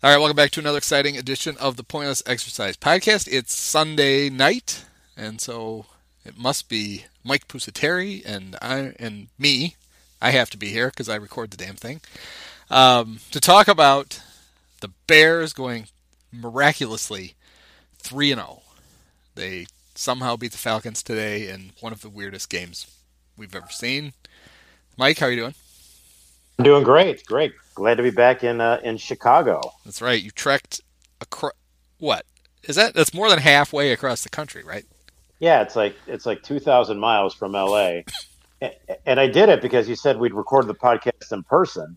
All right, welcome back to another exciting edition of the Pointless Exercise Podcast. It's Sunday night, and so it must be Mike Pusateri and I and me. I have to be here because I record the damn thing um, to talk about the Bears going miraculously three and zero. They somehow beat the Falcons today in one of the weirdest games we've ever seen. Mike, how are you doing? I'm doing great, great. Glad to be back in uh, in Chicago. That's right. You trekked across. What is that? That's more than halfway across the country, right? Yeah, it's like it's like two thousand miles from LA, and, and, I did it because you said we'd record the podcast in person.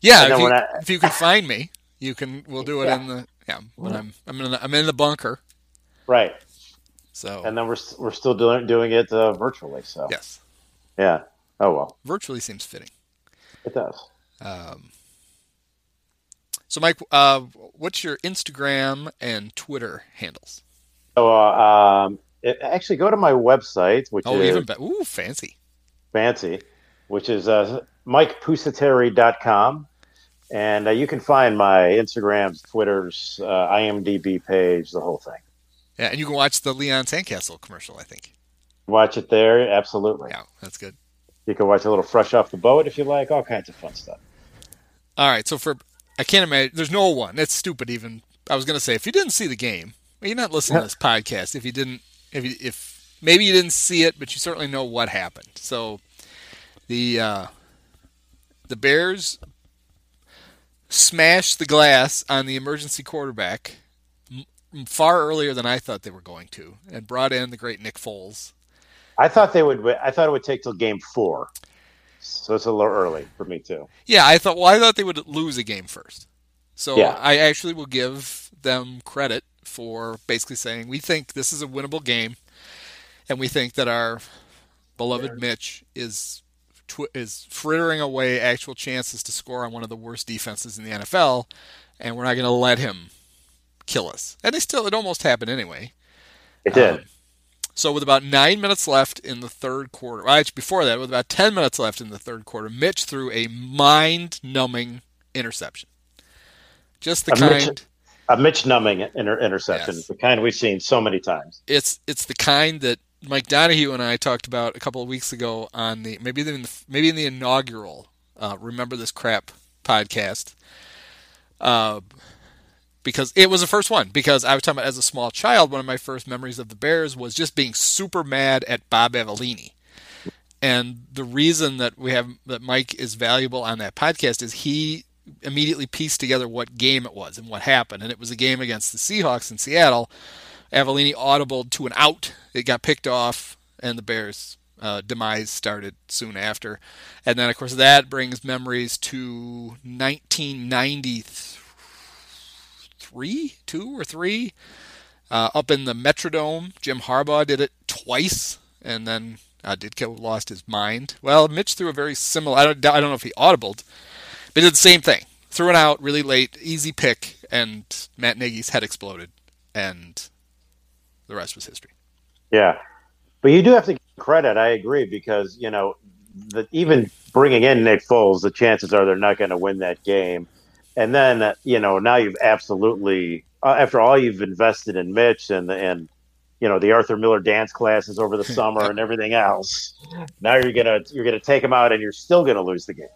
Yeah, if you, I, if you, can find me, you can. We'll do it yeah. in the yeah. But I'm I'm in the, I'm in the bunker. Right. So and then we're we're still doing doing it uh, virtually. So yes. Yeah. Oh well. Virtually seems fitting. It does. Um, so, Mike, uh, what's your Instagram and Twitter handles? So, uh, um, it, actually, go to my website, which oh, is even better. Ooh, fancy, fancy, which is uh, MikePusateri.com. And uh, you can find my Instagrams, Twitters, uh, IMDb page, the whole thing. Yeah, and you can watch the Leon Sandcastle commercial, I think. Watch it there, absolutely. Yeah, that's good. You can watch a little fresh off the boat if you like, all kinds of fun stuff. All right, so for I can't imagine there's no one. That's stupid. Even I was going to say if you didn't see the game, well, you're not listening to this podcast. If you didn't, if you, if maybe you didn't see it, but you certainly know what happened. So the uh, the Bears smashed the glass on the emergency quarterback far earlier than I thought they were going to, and brought in the great Nick Foles. I thought they would. I thought it would take till game four, so it's a little early for me too. Yeah, I thought. Well, I thought they would lose a game first. So yeah. I actually will give them credit for basically saying we think this is a winnable game, and we think that our beloved Mitch is tw- is frittering away actual chances to score on one of the worst defenses in the NFL, and we're not going to let him kill us. And it still, it almost happened anyway. It did. Um, so with about nine minutes left in the third quarter, well, actually before that, with about ten minutes left in the third quarter, Mitch threw a mind-numbing interception. Just the a kind. Mitch, a Mitch-numbing inter- interception, yes. the kind we've seen so many times. It's it's the kind that Mike Donahue and I talked about a couple of weeks ago on the maybe in the maybe in the inaugural uh, "Remember This Crap" podcast. Uh, because it was the first one. Because I was talking about as a small child, one of my first memories of the Bears was just being super mad at Bob Avellini. And the reason that we have that Mike is valuable on that podcast is he immediately pieced together what game it was and what happened. And it was a game against the Seahawks in Seattle. Avellini audibled to an out. It got picked off, and the Bears' uh, demise started soon after. And then, of course, that brings memories to 1993 three, two or three, uh, up in the Metrodome. Jim Harbaugh did it twice, and then uh, Ditka lost his mind. Well, Mitch threw a very similar. I don't, I don't know if he audibled, but he did the same thing. Threw it out really late, easy pick, and Matt Nagy's head exploded, and the rest was history. Yeah, but you do have to give credit. I agree because you know, the, even bringing in Nick Foles, the chances are they're not going to win that game and then you know now you've absolutely uh, after all you've invested in Mitch and and you know the Arthur Miller dance classes over the summer and everything else. Now you're gonna you're gonna take him out and you're still gonna lose the game,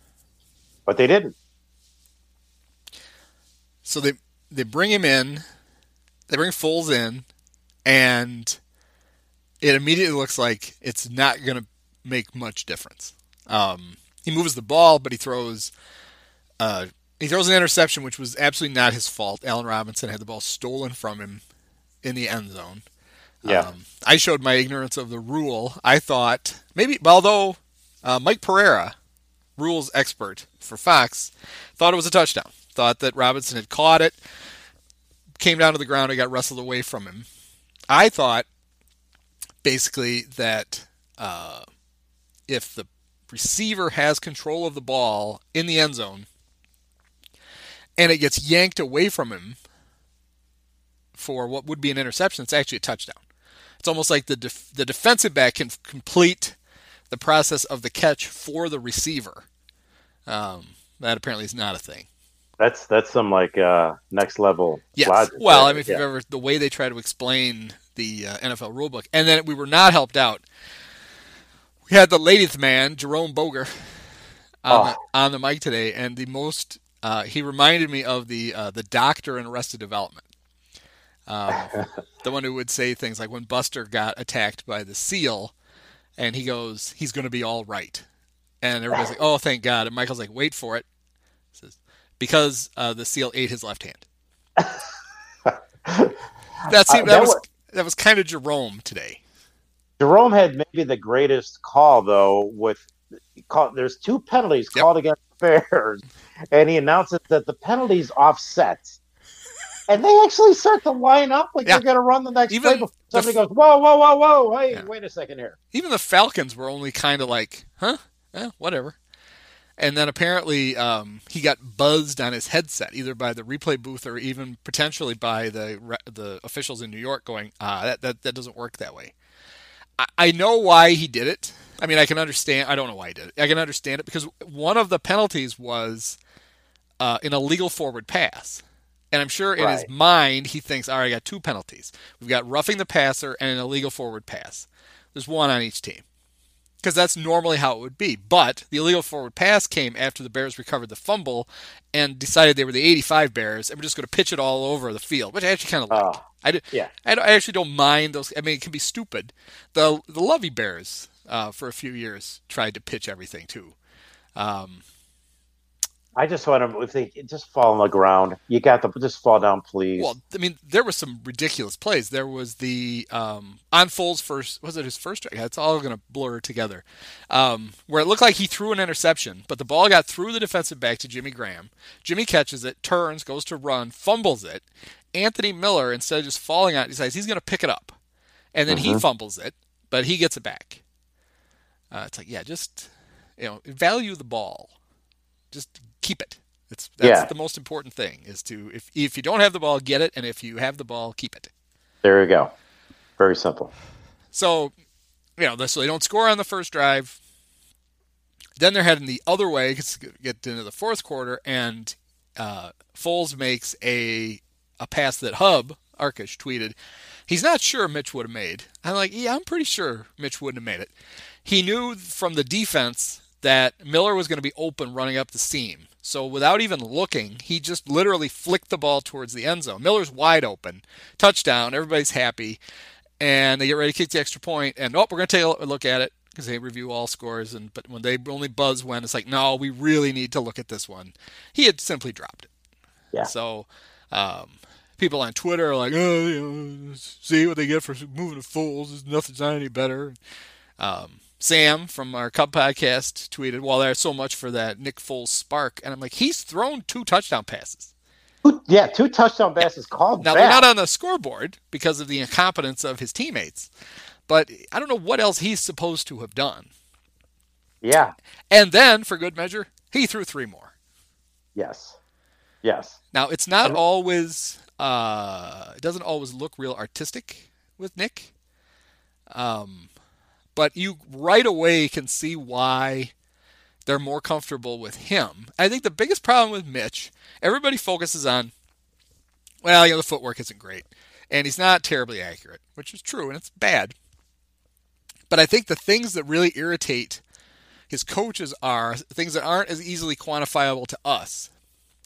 but they didn't. So they they bring him in, they bring Foles in, and it immediately looks like it's not gonna make much difference. Um, he moves the ball, but he throws uh, he throws an interception, which was absolutely not his fault. Allen Robinson had the ball stolen from him in the end zone. Yeah. Um, I showed my ignorance of the rule. I thought maybe, although uh, Mike Pereira, rules expert for Fox, thought it was a touchdown. Thought that Robinson had caught it, came down to the ground, and got wrestled away from him. I thought basically that uh, if the receiver has control of the ball in the end zone and it gets yanked away from him for what would be an interception, it's actually a touchdown. It's almost like the def- the defensive back can complete the process of the catch for the receiver. Um, that apparently is not a thing. That's that's some like uh, next level. Yes. logic Well, there. I mean, if Yeah. you've ever the way they try to explain the uh, NFL rulebook, and then we were not helped out. We had the ladies man Jerome Boger on, Oh. the, on the mic today, and the most uh, he reminded me of the uh, the doctor in Arrested Development, um, the one who would say things like when Buster got attacked by the seal, and he goes, "He's going to be all right," and everybody's like, "Oh, thank God!" And Michael's like, "Wait for it," says because uh, the seal ate his left hand. That seemed, Uh, that that was wa- that was kind of Jerome today. Jerome had maybe the greatest call though. With call, there's two penalties Yep. called against Bears, and he announces that the penalties offset. And they actually start to line up like Yeah. they're going to run the next Even play. Before somebody f- goes, whoa, whoa, whoa, whoa! Hey, Yeah. wait a second here. Even the Falcons were only kind of like, huh, eh, whatever. And then apparently um, he got buzzed on his headset, either by the replay booth or even potentially by the re- the officials in New York, going, ah, that that, that doesn't work that way. I, I know why he did it. I mean, I can understand. I don't know why he did it. I can understand it because one of the penalties was uh, an illegal forward pass. And I'm sure in his mind he thinks, all right, I got two penalties. We've got roughing the passer and an illegal forward pass. There's one on each team. Because that's normally how it would be. But the illegal forward pass came after the Bears recovered the fumble and decided they were the 85 Bears and we're just going to pitch it all over the field, which I actually kind of like. Oh, I, do, yeah. I, I actually don't mind those. I mean, it can be stupid. The the Lovie Bears uh, for a few years tried to pitch everything too. Um, I just want to if they just fall on the ground. You got to just fall down, please. Well, I mean, there were some ridiculous plays. There was the um, on Foles' first was it his first strike? It's all going to blur together. Um, where it looked like he threw an interception, but the ball got through the defensive back to Jimmy Graham. Jimmy catches it, turns, goes to run, fumbles it. Anthony Miller, instead of just falling on it, decides he's going to pick it up, and then he fumbles it, but he gets it back. Uh, it's like, yeah, just you know, value the ball. Just keep it. It's that's Yeah. the most important thing is to if if you don't have the ball, get it, and if you have the ball, keep it. there you go. Very simple. So, you know, so they don't score on the first drive. Then they're heading the other way, get into the fourth quarter, and uh, Foles makes a a pass that Hub Arkush tweeted. He's not sure Mitch would have made. I'm like, yeah, I'm pretty sure Mitch wouldn't have made it. He knew from the defense that Miller was going to be open running up the seam. So without even looking, he just literally flicked the ball towards the end zone. Miller's wide open. Touchdown. Everybody's happy. And they get ready to kick the extra point. and oh, we're going to take a look at it because they review all scores. And but when they only buzz when it's like, no, we really need to look at this one. He had simply dropped it. Yeah. So um, people on Twitter are like, oh, you know, see what they get for moving to fools. Nothing's not any better. Um, Sam from our Cub podcast tweeted, "Well, there's so much for that Nick Foles spark," and I'm like, he's thrown two touchdown passes. Yeah, two touchdown passes called Now back. they're not on the scoreboard because of the incompetence of his teammates, but I don't know what else he's supposed to have done. yeah. And then, for good measure, he threw three more. Yes. Yes. Now it's not always uh, it doesn't always look real artistic with Nick, um, but you right away can see why they're more comfortable with him. I think the biggest problem with Mitch, everybody focuses on, well, you know, the footwork isn't great, and he's not terribly accurate, which is true, and it's bad. But I think the things that really irritate his coaches are things that aren't as easily quantifiable to us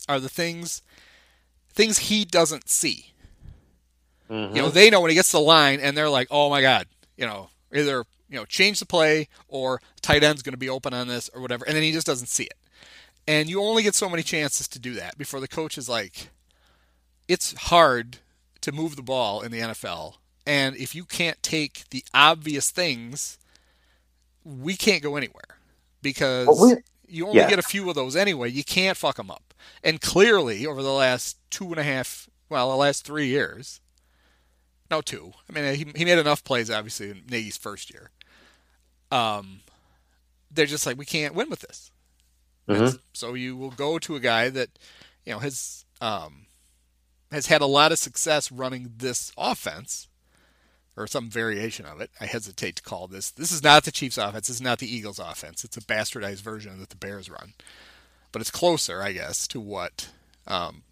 are the things things he doesn't see. Mhm. You know, they know when he gets the line and they're like, "Oh my god," you know, either you know change the play or tight end's going to be open on this or whatever, and then he just doesn't see it. And you only get so many chances to do that before the coach is like, "It's hard to move the ball in the NFL, and if you can't take the obvious things, we can't go anywhere because." But we- you only Yeah. get a few of those anyway. You can't fuck them up. And clearly, over the last two and a half, well, the last three years, no, two. I mean, he, he made enough plays, obviously, in Nagy's first year. Um, they're just like, we can't win with this. Mhm. So you will go to a guy that, you know, has um, has had a lot of success running this offense, or some variation of it. I hesitate to call this. This is not the Chiefs' offense. This is not the Eagles' offense. It's a bastardized version of that the Bears run, but it's closer, I guess, to what Um,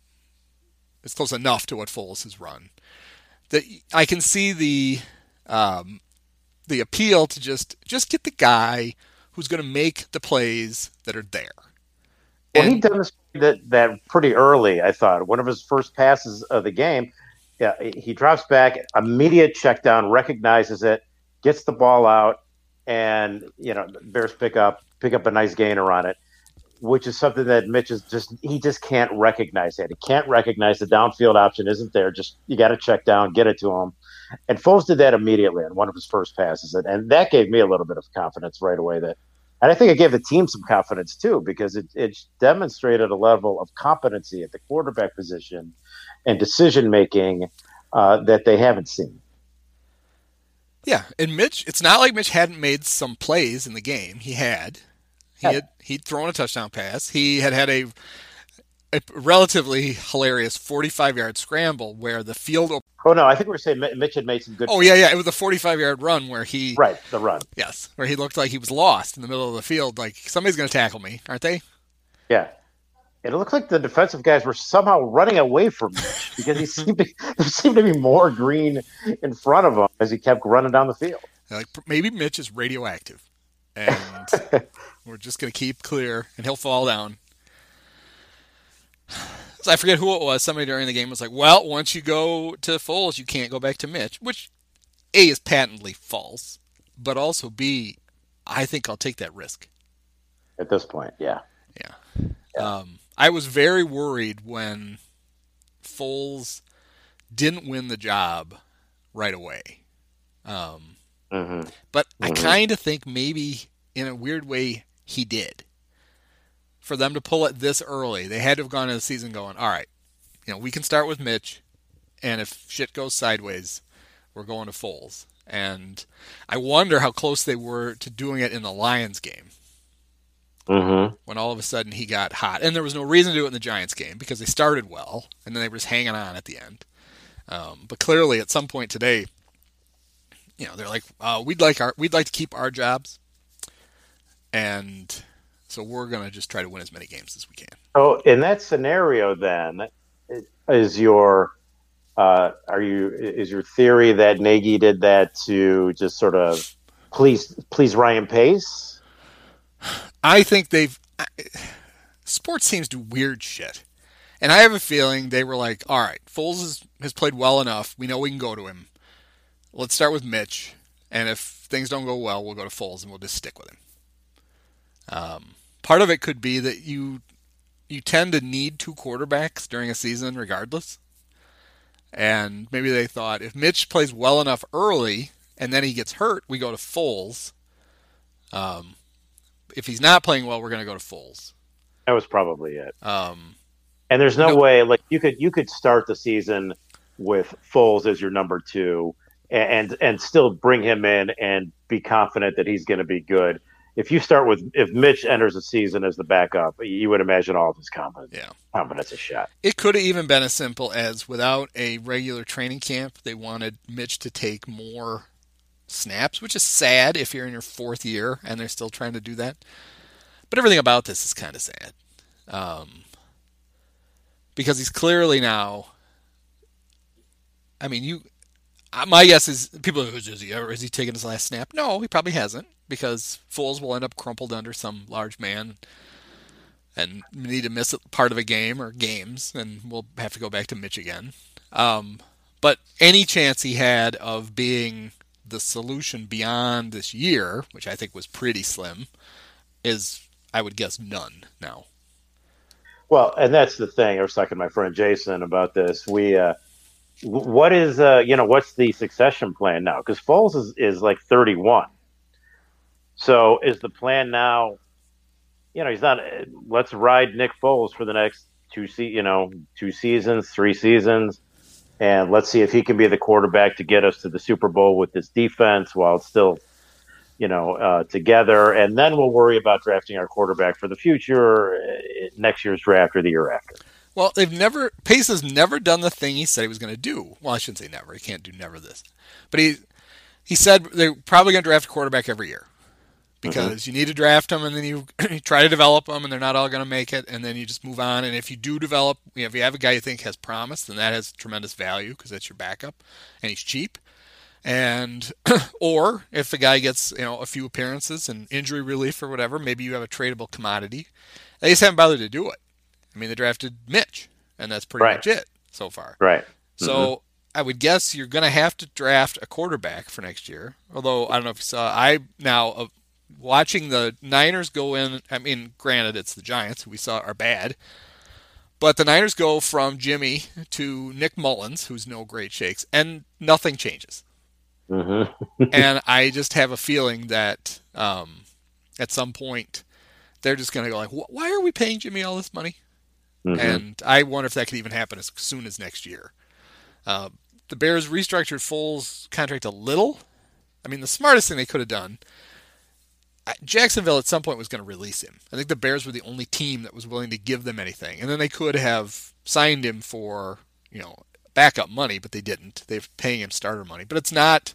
it's close enough to what Foles has run that I can see the um, the appeal to just just get the guy who's going to make the plays that are there. Well, and, he demonstrated that, that pretty early. I thought one of his first passes of the game. Yeah, he drops back, immediate check down, recognizes it, gets the ball out, and you know Bears pick up pick up a nice gainer on it, which is something that Mitch is just he just can't recognize that. He can't recognize the downfield option isn't there. Just you got to check down, get it to him. And Foles did that immediately on one of his first passes, and, and that gave me a little bit of confidence right away. That, and I think it gave the team some confidence too because it, it demonstrated a level of competency at the quarterback position and decision making uh, that they haven't seen. Yeah, and Mitch, it's not like Mitch hadn't made some plays in the game. He had. He had he'd thrown a touchdown pass. He had had a a relatively hilarious 45 yard scramble where the field. Op- oh no, I think we are saying Mitch had made some good. Oh yeah, yeah, it was a 45 yard run where he right the run. Yes, where he looked like he was lost in the middle of the field. Like somebody's going to tackle me, aren't they? Yeah. It looked like the defensive guys were somehow running away from Mitch because he seemed to, there seemed to be more green in front of him as he kept running down the field. Like maybe Mitch is radioactive, and we're just going to keep clear, and he'll fall down I forget who it was. Somebody during the game was like, "Well, once you go to Foles, you can't go back to Mitch," which a is patently false, but also b, I think I'll take that risk. At this point, yeah, yeah. yeah. Um, I was very worried when Foles didn't win the job right away. Um, mm-hmm. But mm-hmm. I kind of think maybe in a weird way he did for them to pull it this early. They had to have gone into the season going, all right, you know, we can start with Mitch, and if shit goes sideways, we're going to Foles. And I wonder how close they were to doing it in the Lions game. Mm-hmm. When all of a sudden he got hot, and there was no reason to do it in the Giants game because they started well, and then they were just hanging on at the end. Um, but clearly, at some point today, you know, they're like, uh, "We'd like our, we'd like to keep our jobs," and so we're going to just try to win as many games as we can. Oh, in that scenario, then is your uh, are you is your theory that Nagy did that to just sort of please please Ryan Pace? I think they've sports teams do weird shit. And I have a feeling they were like, all right, Foles has, has played well enough. We know we can go to him. Let's start with Mitch. And if things don't go well, we'll go to Foles and we'll just stick with him. Um, Part of it could be that you you tend to need two quarterbacks during a season regardless. And maybe they thought if Mitch plays well enough early and then he gets hurt, we go to Foles. Um, if he's not playing well, we're going to go to Foles. That was probably it. Um, and there's no, no, way like you could you could start the season with Foles as your number two and and still bring him in and be confident that he's going to be good if you start with if Mitch enters the season as the backup, you would imagine all of his confidence. Yeah, confidence is shot. It could have even been as simple as without a regular training camp, they wanted Mitch to take more snaps, which is sad if you're in your fourth year and they're still trying to do that. But everything about this is kind of sad, um, because he's clearly now. I mean, you. My guess is people. Is he? Is he taking his last snap? No, he probably hasn't because Foles will end up crumpled under some large man and need to miss part of a game or games, and we'll have to go back to Mitch again. Um, but any chance he had of being the solution beyond this year, which I think was pretty slim, is I would guess none now. Well, and that's the thing. I was talking to my friend Jason about this. We, uh, what is, uh, you know, what's the succession plan now? Because Foles is, is like 31. So is the plan now? You know, he's not. Let's ride Nick Foles for the next two se- you know two seasons, three seasons, and let's see if he can be the quarterback to get us to the Super Bowl with this defense while it's still you know uh, together, and then we'll worry about drafting our quarterback for the future uh, next year's draft or the year after. Well, they've never Pace has never done the thing he said he was going to do. Well, I shouldn't say never. He can't do never this, but he he said they're probably going to draft a quarterback every year because you need to draft them and then you, you try to develop them and they're not all going to make it and then you just move on and if you do develop you know, if you have a guy you think has promise then that has tremendous value because that's your backup and he's cheap and or if the guy gets you know a few appearances and injury relief or whatever maybe you have a tradable commodity they just haven't bothered to do it i mean they drafted mitch and that's pretty Right. much it so far Right. so I would guess you're going to have to draft a quarterback for next year. Although I don't know if you saw, I now uh, watching the Niners go in. I mean, granted, it's the Giants who we saw are bad, but the Niners go from Jimmy to Nick Mullens, who's no great shakes, and nothing changes. hmm and I just have a feeling that um, at some point they're just going to go like, "Why are we paying Jimmy all this money?" hmm and I wonder if that could even happen as soon as next year. Uh, the Bears restructured Foles' contract a little. I mean, the smartest thing they could have done. Jacksonville at some point was going to release him. I think the Bears were the only team that was willing to give them anything, and then they could have signed him for you know backup money, but they didn't. They're paying him starter money, but it's not.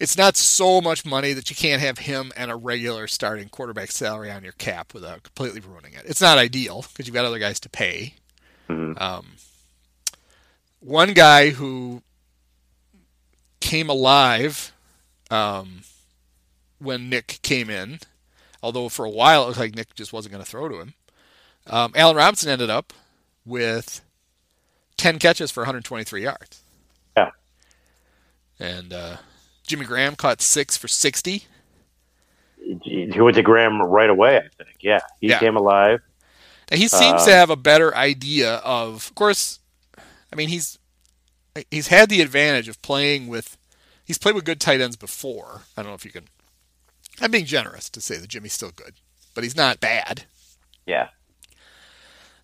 It's not so much money that you can't have him and a regular starting quarterback salary on your cap without completely ruining it. It's not ideal because you've got other guys to pay. Mhm. Um, one guy who came alive um, when Nick came in, although for a while it looked like Nick just wasn't going to throw to him. Um, Allen Robinson ended up with 10 catches for 123 yards. Yeah. And uh, Jimmy Graham caught six for 60. He went to Graham right away. I think. Yeah, he Yeah. came alive. And he seems Uh, to have a better idea of, of course. I mean, he's he's had the advantage of playing with. He's played with good tight ends before. I don't know if you can. I'm being generous to say that Jimmy's still good, but he's not bad. Yeah.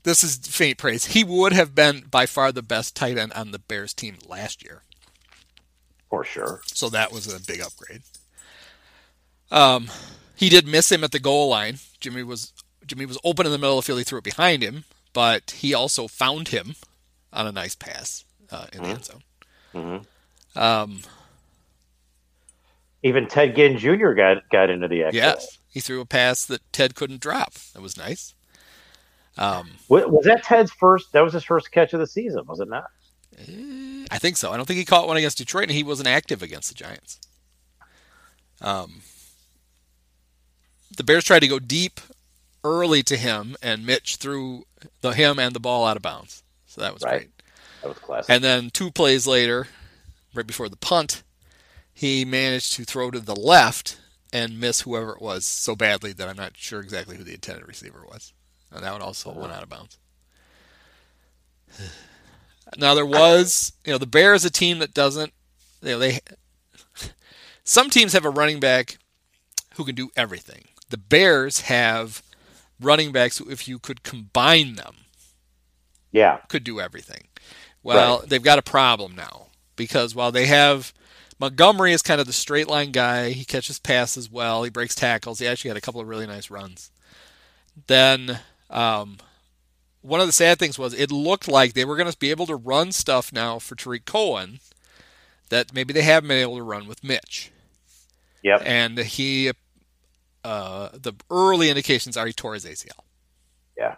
This is faint praise. He would have been by far the best tight end on the Bears team last year, For sure. so that was a big upgrade. Um, he did miss him at the goal line. Jimmy was Jimmy was open in the middle of the field. He threw it behind him, but he also found him on a nice pass uh, in the end zone. hmm Um, Even Ted Ginn Jr. got got into the action. yes, he threw a pass that Ted couldn't drop. That was nice. Um, Wa- Was that Ted's first? That was his first catch of the season, was it not? I think so. I don't think he caught one against Detroit, and he wasn't active against the Giants. Um, the Bears tried to go deep early to him, and Mitch threw the him and the ball out of bounds. So that was Right. great. That was classic. And then two plays later, right before the punt, he managed to throw to the left and miss whoever it was so badly that I'm not sure exactly who the intended receiver was. And that one also went out of bounds. Now there was, you know, the Bears a team that doesn't, you know, they some teams have a running back who can do everything. The Bears have running backs who, if you could combine them, yeah. could do everything. Well, they've got a problem now because while they have Montgomery is kind of the straight line guy, he catches passes well, he breaks tackles. He actually had a couple of really nice runs. Then um, one of the sad things was it looked like they were going to be able to run stuff now for Tarik Cohen that maybe they haven't been able to run with Mitch. Yep. And he, uh, the early indications are he tore his ACL. Yeah.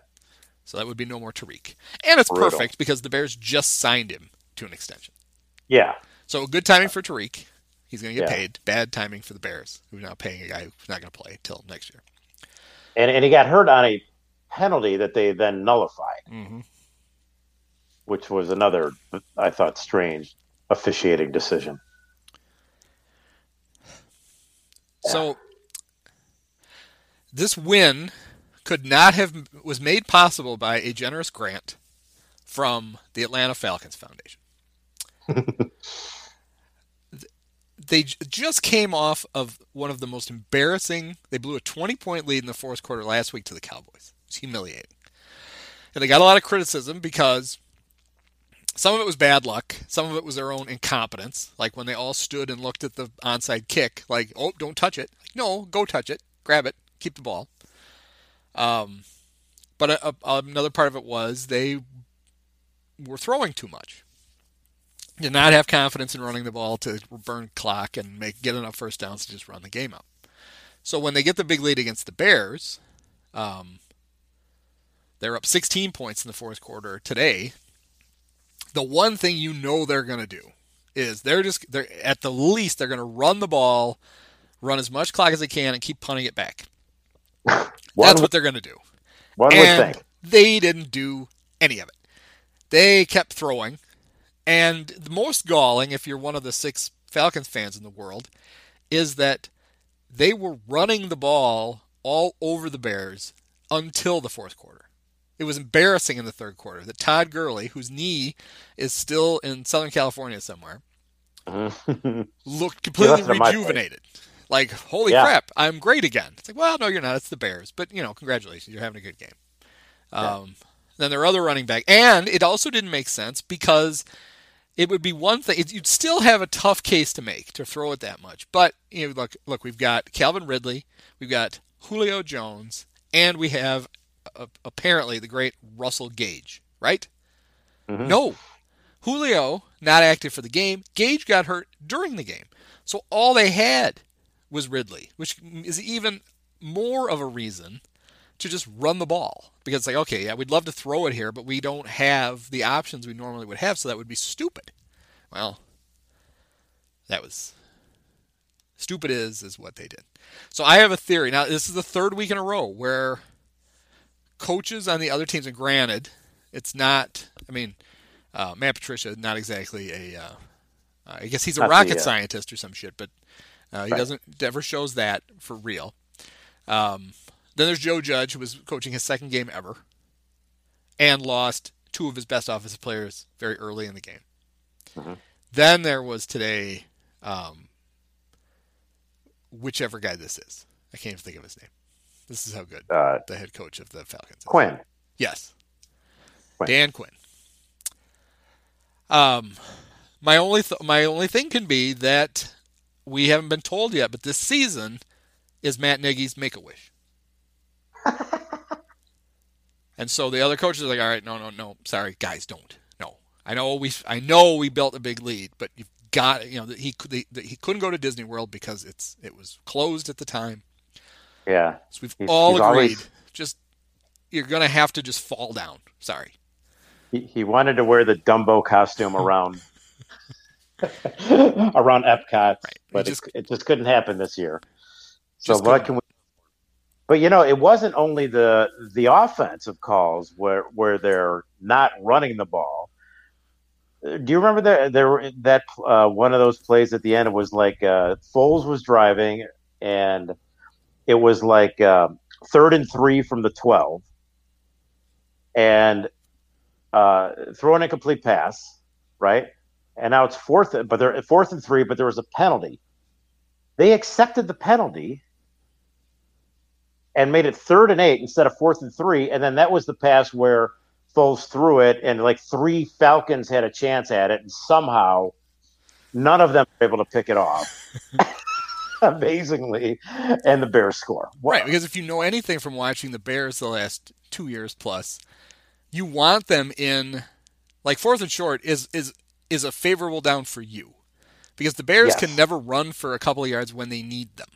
So that would be no more Tarik. And it's Brutal. perfect because the Bears just signed him to an extension. Yeah. So good timing for Tarik. He's going to get Yeah. paid. Bad timing for the Bears, who are now paying a guy who's not going to play till next year. And and he got hurt on a penalty that they then nullified, Mm-hmm. which was another I thought strange officiating decision. So this win could not have was made possible by a generous grant from the Atlanta Falcons Foundation. they just came off of one of the most embarrassing. They blew a 20 point lead in the fourth quarter last week to the Cowboys. It's humiliating. And they got a lot of criticism because some of it was bad luck, some of it was their own incompetence. Like when they all stood and looked at the onside kick, like, oh, don't touch it. Like, no, go touch it, grab it, keep the ball. Um, but a, a, another part of it was they were throwing too much. Did not have confidence in running the ball to burn clock and make get enough first downs to just run the game up. So when they get the big lead against the Bears, um, they're up 16 points in the fourth quarter today. The one thing you know they're going to do is they're just they're at the least they're going to run the ball, run as much clock as they can, and keep punting it back. That's what they're going to do. One and would think. they didn't do any of it. They kept throwing, and the most galling, if you're one of the six Falcons fans in the world, is that they were running the ball all over the Bears until the fourth quarter. It was embarrassing in the third quarter that Todd Gurley, whose knee is still in Southern California somewhere, looked completely left it at my place. rejuvenated. Like, holy Yeah. crap, I'm great again. It's like, well, no, you're not. It's the Bears. But, you know, congratulations. You're having a good game. Um, Then their other running back. And it also didn't make sense because it would be one thing. it- You'd still have a tough case to make to throw it that much. But, you know, look, look, we've got Calvin Ridley, we've got Julio Jones, and we have uh, apparently the great Russell Gage, right? Mhm. No. Julio, not active for the game. Gage got hurt during the game. So all they had was Ridley, which is even more of a reason to just run the ball. Because it's like, okay, yeah, we'd love to throw it here, but we don't have the options we normally would have, so that would be stupid. Well, that was stupid is is what they did. So I have a theory. Now this is the third week in a row where coaches on the other teams, and granted, it's not. I mean, uh, Matt Patricia is not exactly a. Uh, uh, I guess he's a Not the, rocket uh, scientist or some shit, but uh, he Right. doesn't ever shows that for real. Um, then there's Joe Judge, who was coaching his second game ever, and lost two of his best offensive players very early in the game. Mhm. Then there was today, um, whichever guy this is. I can't even think of his name. This is how good Uh, the head coach of the Falcons is. Quinn. Yes. Quinn. Dan Quinn. Um, my only th- my only thing can be that we haven't been told yet, but this season is Matt Nagy's Make a Wish. and so the other coaches are like, "All right, no, no, no, sorry, guys, don't. No, I know we, I know we built a big lead, but you've got, you know, that he could, that he couldn't go to Disney World because it's it was closed at the time. Yeah. So we've He's- all he's agreed. always- Just you're gonna have to just fall down. Sorry. He, he wanted to wear the Dumbo costume around around Epcot, but He it, just- it just couldn't happen this year. So what couldn't. can we? But you know, it wasn't only the the offensive calls where where they're not running the ball. Uh, Do you remember that there that uh, one of those plays at the end? It was like uh, Foles was driving, and it was like uh, third and three from the twelve, and uh, throw an incomplete pass, right? And now it's fourth, but they're fourth and three, but there was a penalty. They accepted the penalty and made it third and eight instead of fourth and three. And then that was the pass where Foles threw it, and like three Falcons had a chance at it, and somehow none of them were able to pick it off. Amazingly, and the Bears score. Right, because if you know anything from watching the Bears the last two years plus, you want them in like fourth and short is is is a favorable down for you. Because the Bears Yes. can never run for a couple of yards when they need them.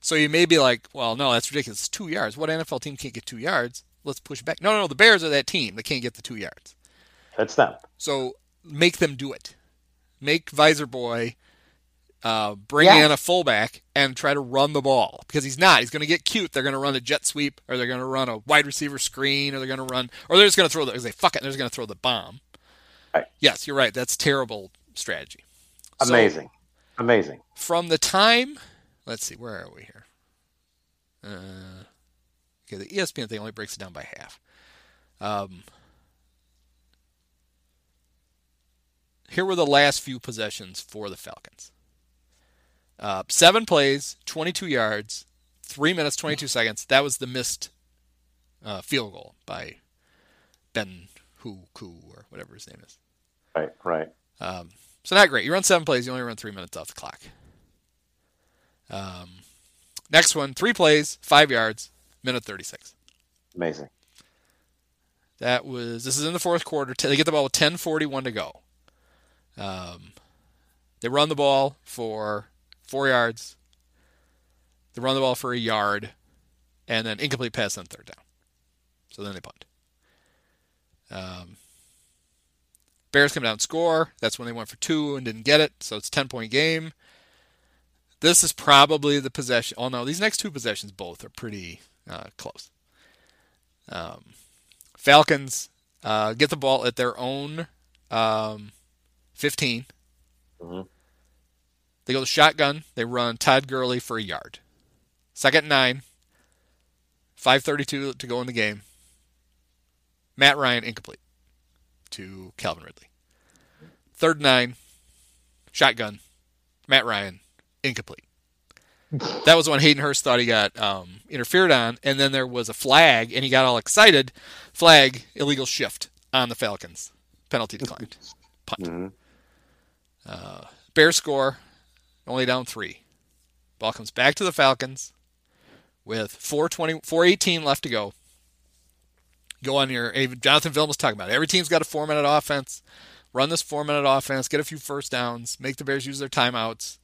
So you may be like, well, no, that's ridiculous. It's two yards. What NFL team can't get two yards? Let's push back. No, no, no. The Bears are that team that can't get the two yards. That's them. So make them do it. Make Visor Boy uh, bring Yeah. in a fullback and try to run the ball because he's not. He's going to get cute. They're going to run a jet sweep, or they're going to run a wide receiver screen, or they're going to run, or they're just going to throw the. They fuck it. They're just going to throw the bomb. Right. Yes, you're right. That's terrible strategy. So, Amazing. Amazing. from the time, let's see, where are we here? Uh, okay, the ESPN thing only breaks it down by half. Um, here were the last few possessions for the Falcons. Uh, seven plays, 22 yards, three minutes, 22 seconds. That was the missed uh, field goal by Ben Hu Ku or whatever his name is. Right, right. Um, so not great. You run seven plays, you only run three minutes off the clock. Um, next one, three plays, five yards, minute thirty-six. Amazing. That was this is in the fourth quarter. They get the ball with ten forty-one to go. Um, they run the ball for four yards. They run the ball for a yard, and then incomplete pass on third down. So then they punt. Um, Bears come down and score. That's when they went for two and didn't get it. So it's a 10 point game. This is probably the possession. Oh, no, these next two possessions both are pretty uh, close. Um, Falcons uh, get the ball at their own um, 15. Mhm. They go to shotgun. They run Todd Gurley for a yard. Second nine. 5.32 to go in the game. Matt Ryan incomplete to Calvin Ridley. Third nine. Shotgun. Matt Ryan incomplete. That was when Hayden Hurst thought he got um, interfered on, and then there was a flag, and he got all excited. Flag, illegal shift on the Falcons. Penalty declined. Punt. Mhm. Uh, Bears score, only down three. Ball comes back to the Falcons with 420, 418 left to go. Go on your, Jonathan Vilma was talking about it. Every team's got a four minute offense. Run this four minute offense, get a few first downs, make the Bears use their timeouts.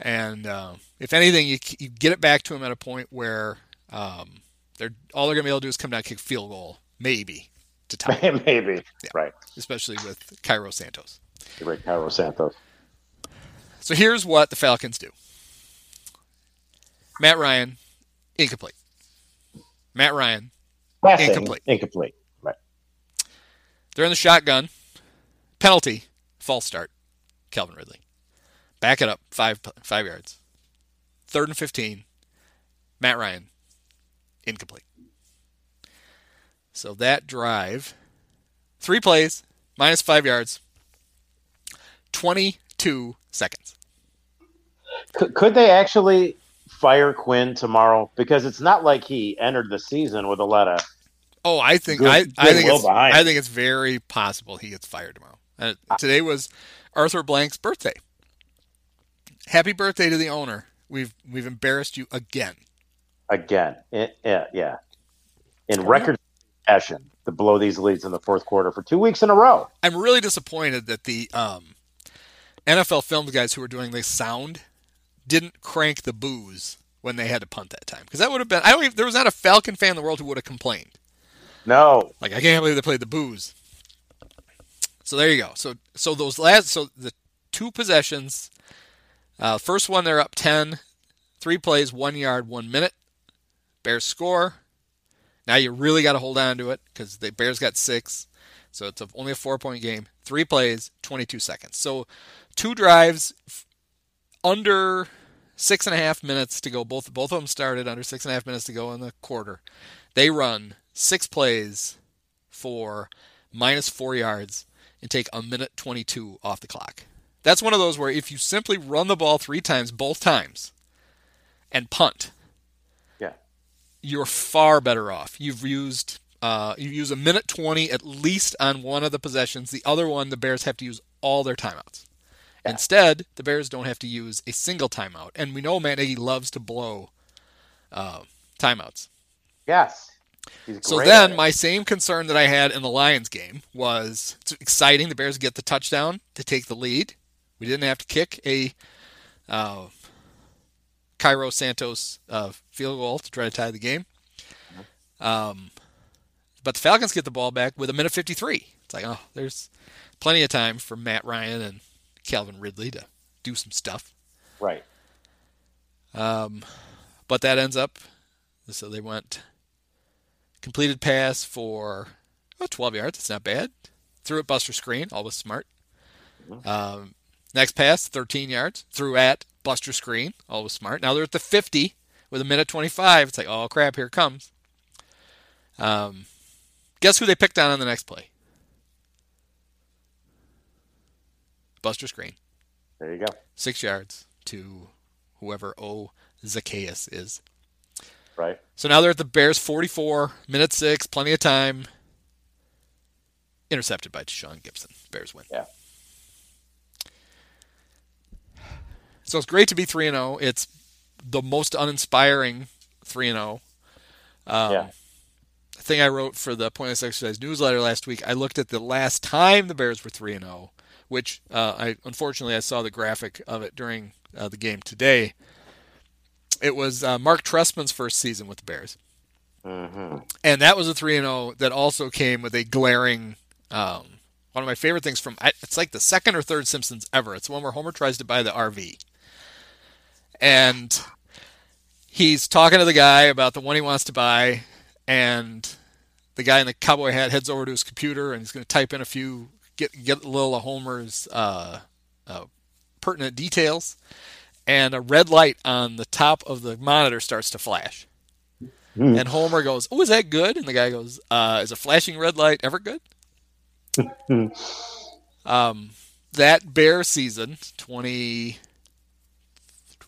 And uh, if anything, you, you get it back to them at a point where um, they're all they're going to be able to do is come down and kick field goal, maybe, to tie, Maybe. Yeah. Right. especially with Cairo Santos. Right. Cairo Santos. So here's what the Falcons do. Matt Ryan, incomplete. Matt Ryan, Passing, Incomplete. Incomplete. Right. they're in the shotgun. Penalty, false start. Calvin Ridley. Back it up, five five yards. Third and fifteen. Matt Ryan, incomplete. So that drive, three plays, minus five yards, twenty-two seconds. Could, could they actually fire Quinn tomorrow? Because it's not like he entered the season with a lot of. Oh, I think Good- I, I think it's behind. I think it's very possible he gets fired tomorrow. Uh, today was Arthur Blank's birthday. Happy birthday to the owner. We've we've embarrassed you again. Again, it, yeah, yeah, in record fashion to blow these leads in the fourth quarter for two weeks in a row. I'm really disappointed that the um, NFL filmed guys who were doing the sound didn't crank the boos when they had to punt that time because that would have been I don't even, there was not a Falcon fan in the world who would have complained. No, Like I can't believe they played the boos. So there you go. So so those last so the two possessions. Uh, first one they're up 10, three plays, one yard, one minute. Bears score. Now you really got to hold on to it because the Bears got six, so it's only a four point game. Three plays, 22 seconds. So two drives, under six and a half minutes to go. Both both of them started under six and a half minutes to go in the quarter. They run six plays for minus four yards and take a minute 22 off the clock. That's one of those where if you simply run the ball three times, both times, and punt, yeah, you're far better off. You've used uh, you use a minute 20 at least on one of the possessions. The other one, the Bears have to use all their timeouts. Instead, the Bears don't have to use a single timeout. And we know Matt Nagy loves to blow uh, timeouts. yes. So then, my same concern that I had in the Lions game was it's exciting. The Bears get the touchdown to take the lead. We didn't have to kick a uh, Cairo Santos uh, field goal to try to tie the game. Um, but the Falcons get the ball back with a minute 53. It's like, oh, there's plenty of time for Matt Ryan and Calvin Ridley to do some stuff. right. Um, but that ends up, so they went completed pass for oh, 12 yards. It's not bad. Threw at Buster Skrine, always smart. Um, next pass, 13 yards. Threw at Buster Skrine, always smart. Now they're at the 50 with a minute 25. It's like, oh crap, here it comes. Um, guess who they picked on on the next play? Buster Skrine There you go. six yards to whoever O Zaccheaus is. Right. So now they're at the Bears 44, minute six, plenty of time. Intercepted by Deshaun Gibson. Bears win. Yeah. So it's great to be 3 and 0. It's the most uninspiring 3 and 0. Um, Yeah. Thing I wrote for the Pointless Exercise newsletter last week, I looked at the last time the Bears were 3 and 0, which uh, I unfortunately I saw the graphic of it during uh, the game today. It was uh, Marc Trestman's first season with the Bears, hmm and that was a three and zero that also came with a glaring. Um, one of my favorite things from it's like the second or third Simpsons ever. It's the one where Homer tries to buy the RV, and he's talking to the guy about the one he wants to buy, and the guy in the cowboy hat heads over to his computer and he's going to type in a few get get a little of Homer's uh, uh, pertinent details, and a red light on the top of the monitor starts to flash. Hmm. And Homer goes, "Oh, is that good?" And the guy goes, uh, "Is a flashing red light ever good?" um, that bear season,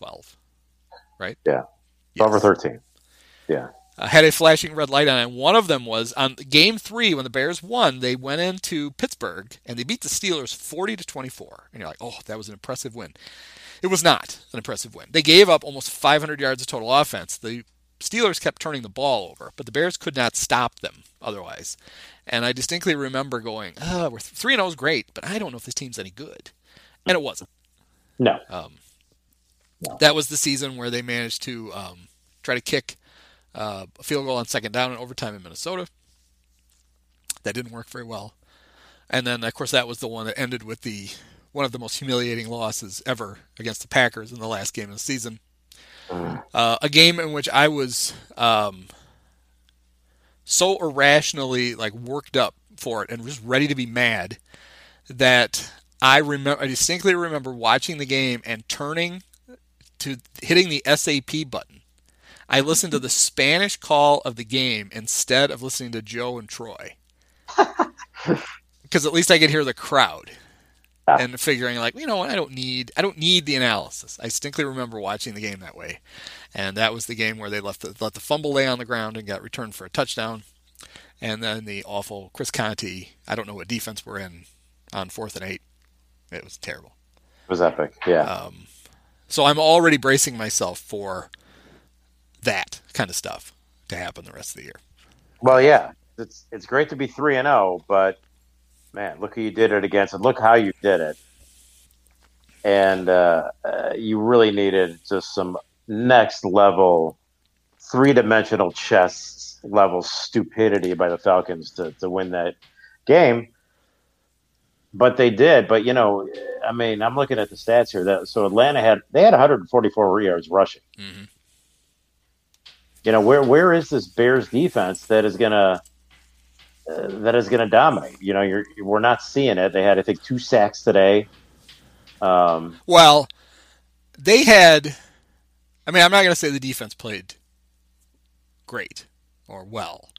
2012, right? Yeah. 12 or 13. Yeah. uh, had a flashing red light on it. And one of them was on game three when the Bears won. They went into Pittsburgh and they beat the Steelers forty to twenty four. And you're like, oh, that was an impressive win. It was not an impressive win. They gave up almost 500 yards of total offense. The Steelers kept turning the ball over, but the Bears could not stop them otherwise. And I distinctly remember going, oh, we're three and zero is great, but I don't know if this team's any good. And it wasn't. No. Um, That was the season where they managed to um, try to kick uh, a field goal on second down in overtime in Minnesota. That didn't work very well. And then, of course, that was the one that ended with the one of the most humiliating losses ever against the Packers in the last game of the season. Mm. Uh, a game in which I was um, so irrationally like worked up for it and just ready to be mad that I remember I distinctly remember watching the game and turning to hitting the SAP button. I listened to the Spanish call of the game instead of listening to Joe and Troy. Because at least I could hear the crowd Ah. and figuring like, you know what, I don't need I don't need the analysis. I distinctly remember watching the game that way. And that was the game where they left the, let the fumble lay on the ground and got returned for a touchdown. And then the awful Chris Conte, I don't know what defense we're in on fourth and eight. It was terrible. It was epic. Yeah. Um, so I'm already bracing myself for that kind of stuff to happen the rest of the year. Well, yeah, it's it's great to be three and zero, but man, look who you did it against, and look how you did it. And uh, uh, you really needed just some next level, three dimensional chess level stupidity by the Falcons to to win that game. But they did. But you know, I mean, I'm looking at the stats here. That so Atlanta had they had 144 yards rushing. Mhm. You know, where where is this Bears defense that is gonna uh, that is gonna dominate? You know, you're we're not seeing it. They had I think two sacks today. Um, Well, they had. I mean, I'm not going to say the defense played great or well,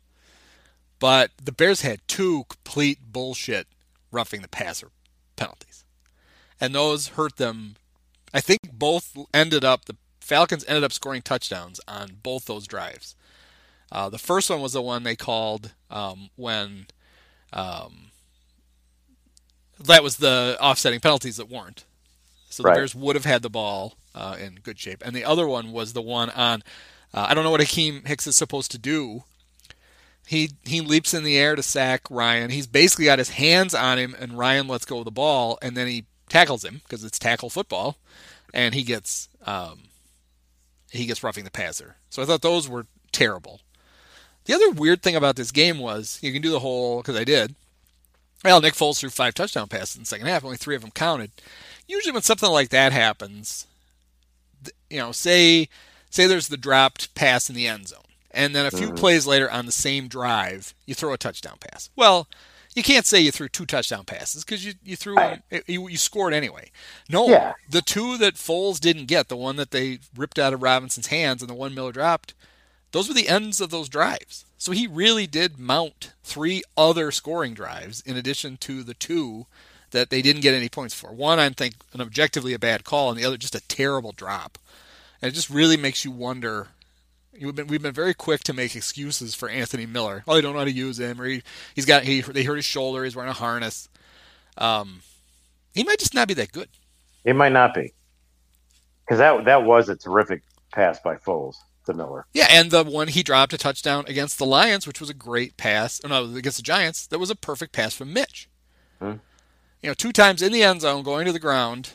but the Bears had two complete bullshit roughing the passer penalties, and those hurt them. I think both ended up the Falcons ended up scoring touchdowns on both those drives. Uh, the first one was the one they called um, when um, that was the offsetting penalties that weren't. So the Right. Bears would have had the ball uh, in good shape. And the other one was the one on. Uh, I don't know what Akiem Hicks is supposed to do. He he leaps in the air to sack Ryan. He's basically got his hands on him, and Ryan lets go of the ball, and then he tackles him because it's tackle football, and he gets um, he gets roughing the passer. So I thought those were terrible. The other weird thing about this game was you can do the whole because I did. Well, Nick Foles threw five touchdown passes in the second half. Only three of them counted. Usually, when something like that happens, you know, say say there's the dropped pass in the end zone, and then a few Mhm. plays later on the same drive, you throw a touchdown pass. Well, you can't say you threw two touchdown passes because you you threw Right. you, you scored anyway. No, Yeah. the two that Foles didn't get, the one that they ripped out of Robinson's hands and the one Miller dropped, those were the ends of those drives. So he really did mount three other scoring drives in addition to the two that they didn't get any points for. One, I think, an objectively a bad call, and the other just a terrible drop. And it just really makes you wonder. We've been we've been very quick to make excuses for Anthony Miller. Oh, they don't know how to use him, or he, he's got he they hurt his shoulder, he's wearing a harness. Um, he might just not be that good. it might not be because that that was a terrific pass by Foles to Miller. Yeah, and the one he dropped a touchdown against the Lions, which was a great pass. Oh, no, against the Giants, that was a perfect pass from Mitch. Hmm. You know, two times in the end zone, going to the ground,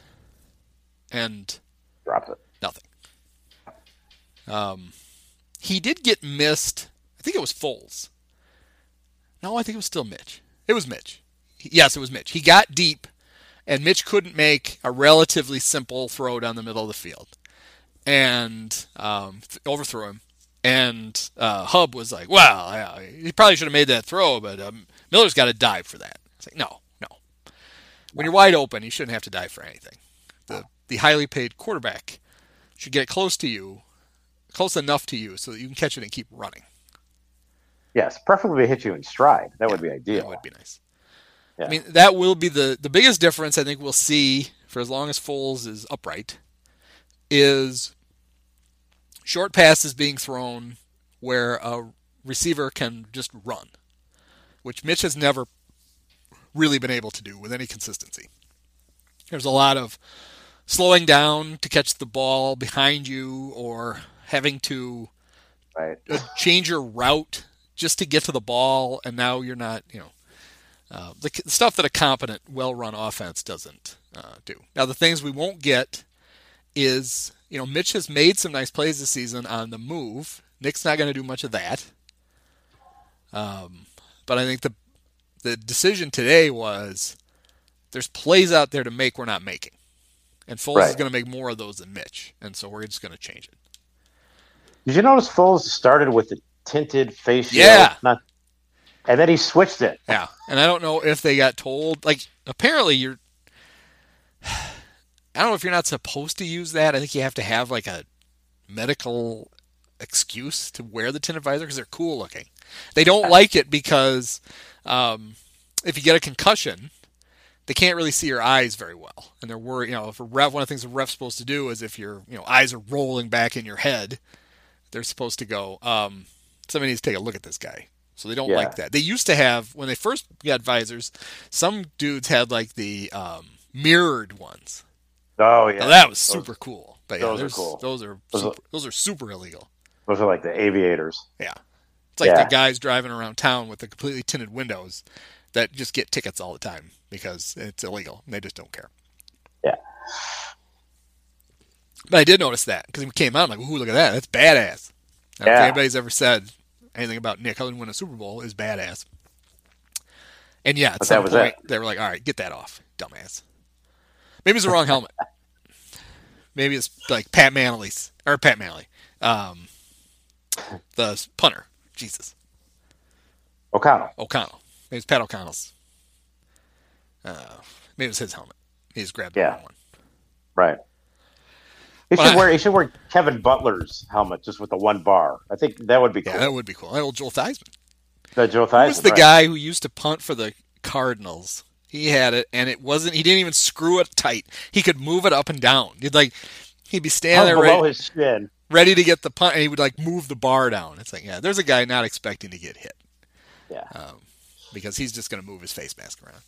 and drops it. nothing. Um, he did get missed. I think it was Foles. No, I think it was still Mitch. It was Mitch. Yes, it was Mitch. He got deep, and Mitch couldn't make a relatively simple throw down the middle of the field, and um, overthrew him. And uh, Hub was like, "Well, yeah, he probably should have made that throw, but um, Miller's got to dive for that." It's like, no, no. When you're wide open, you shouldn't have to dive for anything. The the highly paid quarterback should get close to you, close enough to you, so that you can catch it and keep running. Yes, preferably hit you in stride. That yeah, would be ideal. That would be nice. Yeah. I mean, that will be the the biggest difference I think we'll see for as long as Foles is upright is short passes being thrown where a receiver can just run, which Mitch has never really been able to do with any consistency. There's a lot of slowing down to catch the ball behind you or having to right. change your route just to get to the ball, and now you're not, you know, uh, the, the, stuff that a competent, well-run offense doesn't uh, do. Now, the things we won't get is, you know, Mitch has made some nice plays this season on the move. Nick's not going to do much of that. Um, but I think the the decision today was there's plays out there to make we're not making, and Foles right. is going to make more of those than Mitch, and so we're just going to change it. Did you notice Foles started with the tinted face shield? Yeah. Not, and then he switched it. Yeah. And I don't know if they got told. Like, apparently you're. I don't know if you're not supposed to use that. I think you have to have like a medical excuse to wear the tinted visor because they're cool looking. They don't like it because um, if you get a concussion, they can't really see your eyes very well, and they're worried. You know, if a ref, one of the things a ref's supposed to do is if your you know eyes are rolling back in your head, they're supposed to go. Um, somebody needs to take a look at this guy. So they don't yeah. like that. They used to have when they first got visors, some dudes had like the um, mirrored ones. Oh yeah, now, that was super those, cool. But yeah, those are cool. Those are those super, are, those are super illegal. Those are like the aviators. Yeah, it's like yeah. the guys driving around town with the completely tinted windows that just get tickets all the time because it's illegal. And they just don't care. Yeah. But I did notice that because he came out. I'm like, ooh, look at that. That's badass. I don't yeah. If anybody's ever said anything about Nick other than win a Super Bowl is badass. And yeah, at but some point it. they were like, "All right, get that off, dumbass." Maybe it's the wrong helmet. Maybe it's like Pat Manley's or Pat Manley, um, the punter. Jesus. O'Donnell. O'Donnell. Maybe it's Pat O'Donnell's. Uh, maybe it was his helmet. He just grabbed the wrong one. Right. He should wear. He should wear Kevin Butler's helmet just with the one bar. I think that would be cool. Yeah, that would be cool. That old Joel Theismann. The Joel Theismann. He was the right. guy who used to punt for the Cardinals. He had it, and it wasn't. He didn't even screw it tight. He could move it up and down. He'd like, he'd be standing there below right, his chin, ready to get the punt, and he would like move the bar down. It's like, yeah, there's a guy not expecting to get hit. Yeah. Um, because he's just going to move his face mask around.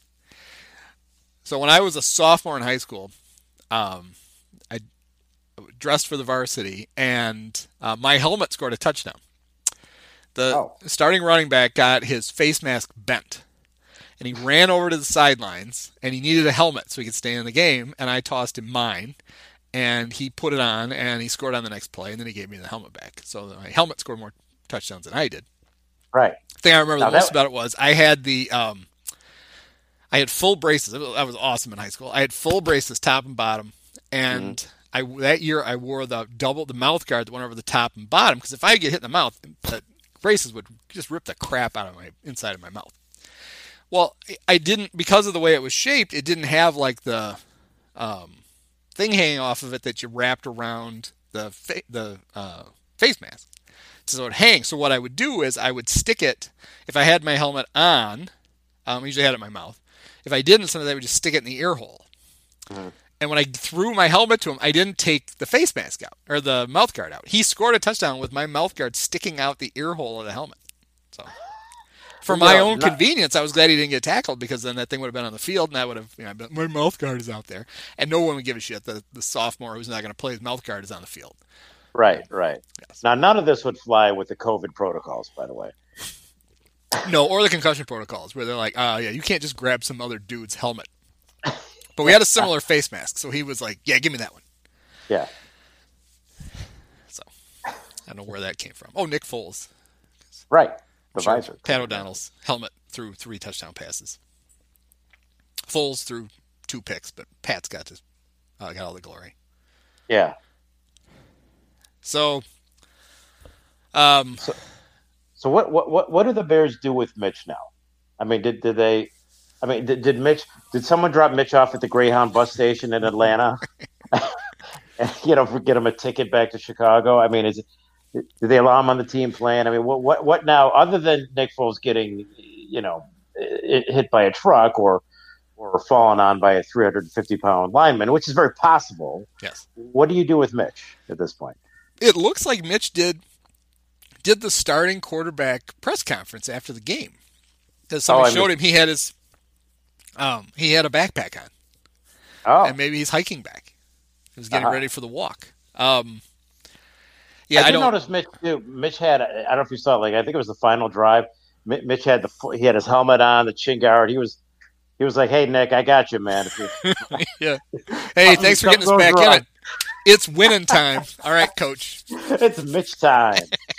So when I was a sophomore in high school, um, dressed for the varsity, and uh, my helmet scored a touchdown. The oh. starting running back got his face mask bent, and he ran over to the sidelines, and he needed a helmet so he could stay in the game. And I tossed him mine, and he put it on and he scored on the next play and then he gave me the helmet back. So my helmet scored more touchdowns than I did. Right. The thing I remember now the most about it was I had the um, I had full braces. That was awesome in high school. I had full braces, top and bottom, and mm-hmm. I that year I wore the double the mouth guard that went over the top and bottom because if I get hit in the mouth, the braces would just rip the crap out of my inside of my mouth. Well, I didn't because of the way it was shaped. It didn't have like the um, thing hanging off of it that you wrapped around the fa- the uh, face mask. So it hangs. So what I would do is I would stick it if I had my helmet on. Um, I usually had it in my mouth. If I didn't, sometimes I would just stick it in the ear hole. Mm-hmm. And when I threw my helmet to him, I didn't take the face mask out or the mouth guard out. He scored a touchdown with my mouth guard sticking out the ear hole of the helmet. So for my own not, convenience, I was glad he didn't get tackled because then that thing would have been on the field and I would have, you know, my mouth guard is out there. And no one would give a shit. The, the sophomore who's not going to play his mouth guard is on the field. Right, right. Yes. Now, none of this would fly with the COVID protocols, by the way. No, or the concussion protocols where they're like, oh, yeah, you can't just grab some other dude's helmet. But we had a similar face mask. So he was like, yeah, give me that one. Yeah. So, I don't know where that came from. Oh, Nick Foles. Right. The Sure. visor. Pat O'Donnell's helmet threw three touchdown passes. Foles threw two picks, but Pat's got to, uh, got all the glory. Yeah. So, um, So what what what what do the Bears do with Mitch now? I mean, did did they? I mean, did, did Mitch? Did someone drop Mitch off at the Greyhound bus station in Atlanta? and, you know, get him a ticket back to Chicago. I mean, is it, do they allow him on the team plan? I mean, what what what now? Other than Nick Foles getting, you know, hit by a truck or or fallen on by a 350 pound lineman, which is very possible. yes, What do you do with Mitch at this point? it looks like Mitch did did the starting quarterback press conference after the game because Oh, somebody I showed missed- him he had his um he had a backpack on Oh, and maybe he's hiking back. He was getting Uh-huh. ready for the walk. Um, yeah, I I, did don't. notice Mitch too. Mitch had I don't know if you saw it, like I think it was the final drive. Mitch had the he had his helmet on, the chin guard. He was he was like, "Hey Nick, I got you, man." You- Hey, thanks for getting us back in it. It's winning time. All right, coach. it's Mitch time.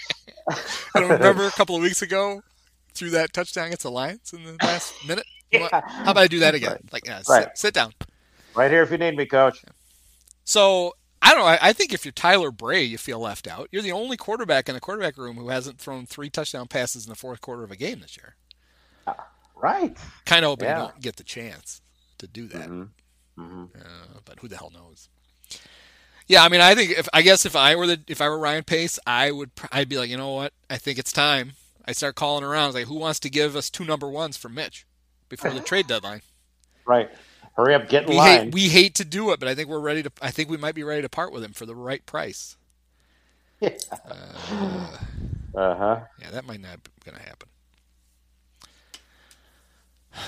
I don't remember a couple of weeks ago threw that touchdown against the Lions in the last minute. How about I do that again? Right. Like, yeah, Right. sit, sit down. Right here if you need me, coach. So I don't know. I, I think if you're Tyler Bray, you feel left out. You're the only quarterback in the quarterback room who hasn't thrown three touchdown passes in the fourth quarter of a game this year. Right. Kind of hoping Yeah. you don't get the chance to do that. Mhm. Mhm. Uh, but who the hell knows? Yeah, I mean, I think if I guess if I were the if I were Ryan Pace, I would I'd be like, you know what? I think it's time. I start calling around. It's like, who wants to give us two number ones for Mitch before the trade deadline? Right. Hurry up, get in We line. hate we hate to do it, but I think we're ready to. I think we might be ready to part with him for the right price. uh Uh, huh. yeah, that might not be going to happen.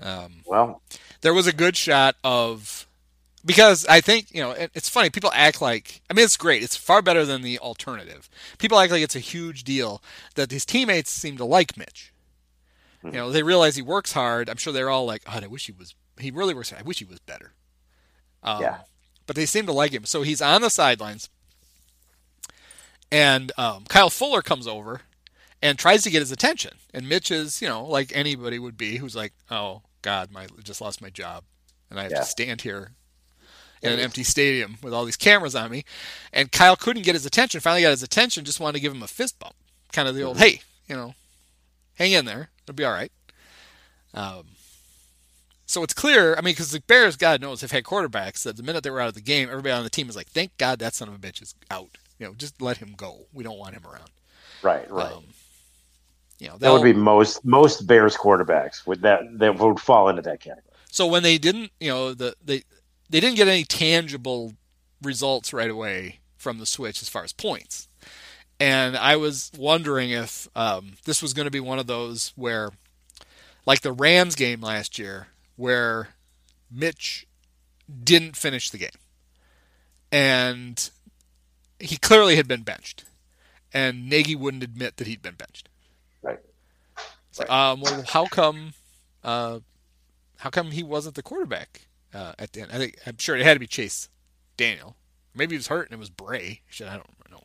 Um, Well, there was a good shot of because I think you know it, it's funny. People act like I mean it's great. It's far better than the alternative. People act like it's a huge deal that his teammates seem to like Mitch. You know, they realize he works hard. I'm sure they're all like, "God, I wish he was. He really works hard. I wish he was better." Um, Yeah. But they seem to like him. So he's on the sidelines, and um, Kyle Fuller comes over and tries to get his attention. And Mitch is, you know, like anybody would be, who's like, "Oh God, my just lost my job, and I have Yeah. to stand here in an empty stadium with all these cameras on me." And Kyle couldn't get his attention. Finally got his attention. Just wanted to give him a fist bump, kind of the old, "Hey, you know, hang in there, it'll be all right." Um, so it's clear. I mean, because the Bears, God knows, have had quarterbacks that the minute they were out of the game, everybody on the team is like, "Thank God that son of a bitch is out." You know, just let him go. We don't want him around. right, right. Um, you know, that would be most most Bears quarterbacks would that that would fall into that category. So when they didn't, you know, the they they didn't get any tangible results right away from the switch as far as points. And I was wondering if um, this was going to be one of those where, like the Rams game last year, where Mitch didn't finish the game, and he clearly had been benched, and Nagy wouldn't admit that he'd been benched. Right. Like, um, well, how come? Uh, how come he wasn't the quarterback uh, at the end? I think I'm sure it had to be Chase Daniel. Maybe he was hurt and it was Bray. Shit, I don't know.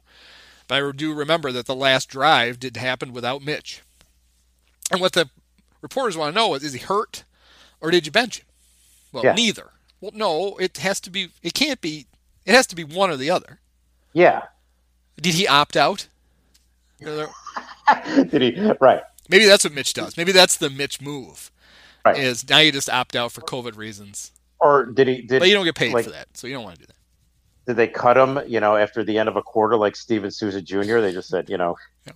But I do remember that the last drive did happen without Mitch. And what the reporters want to know is: is he hurt, or did you bench him? Well, Yeah. neither. Well, no, it has to be. It can't be. It has to be one or the other. Yeah. Did he opt out? You know, there- Did he? Right. Maybe that's what Mitch does. Maybe that's the Mitch move. Right. Is now you just opt out for COVID reasons, Or did he? Did but you don't get paid like, for that, so you don't want to do that. Did they cut him? You know, after the end of a quarter, like Steven Souza Jr. They just said, you know, Yeah.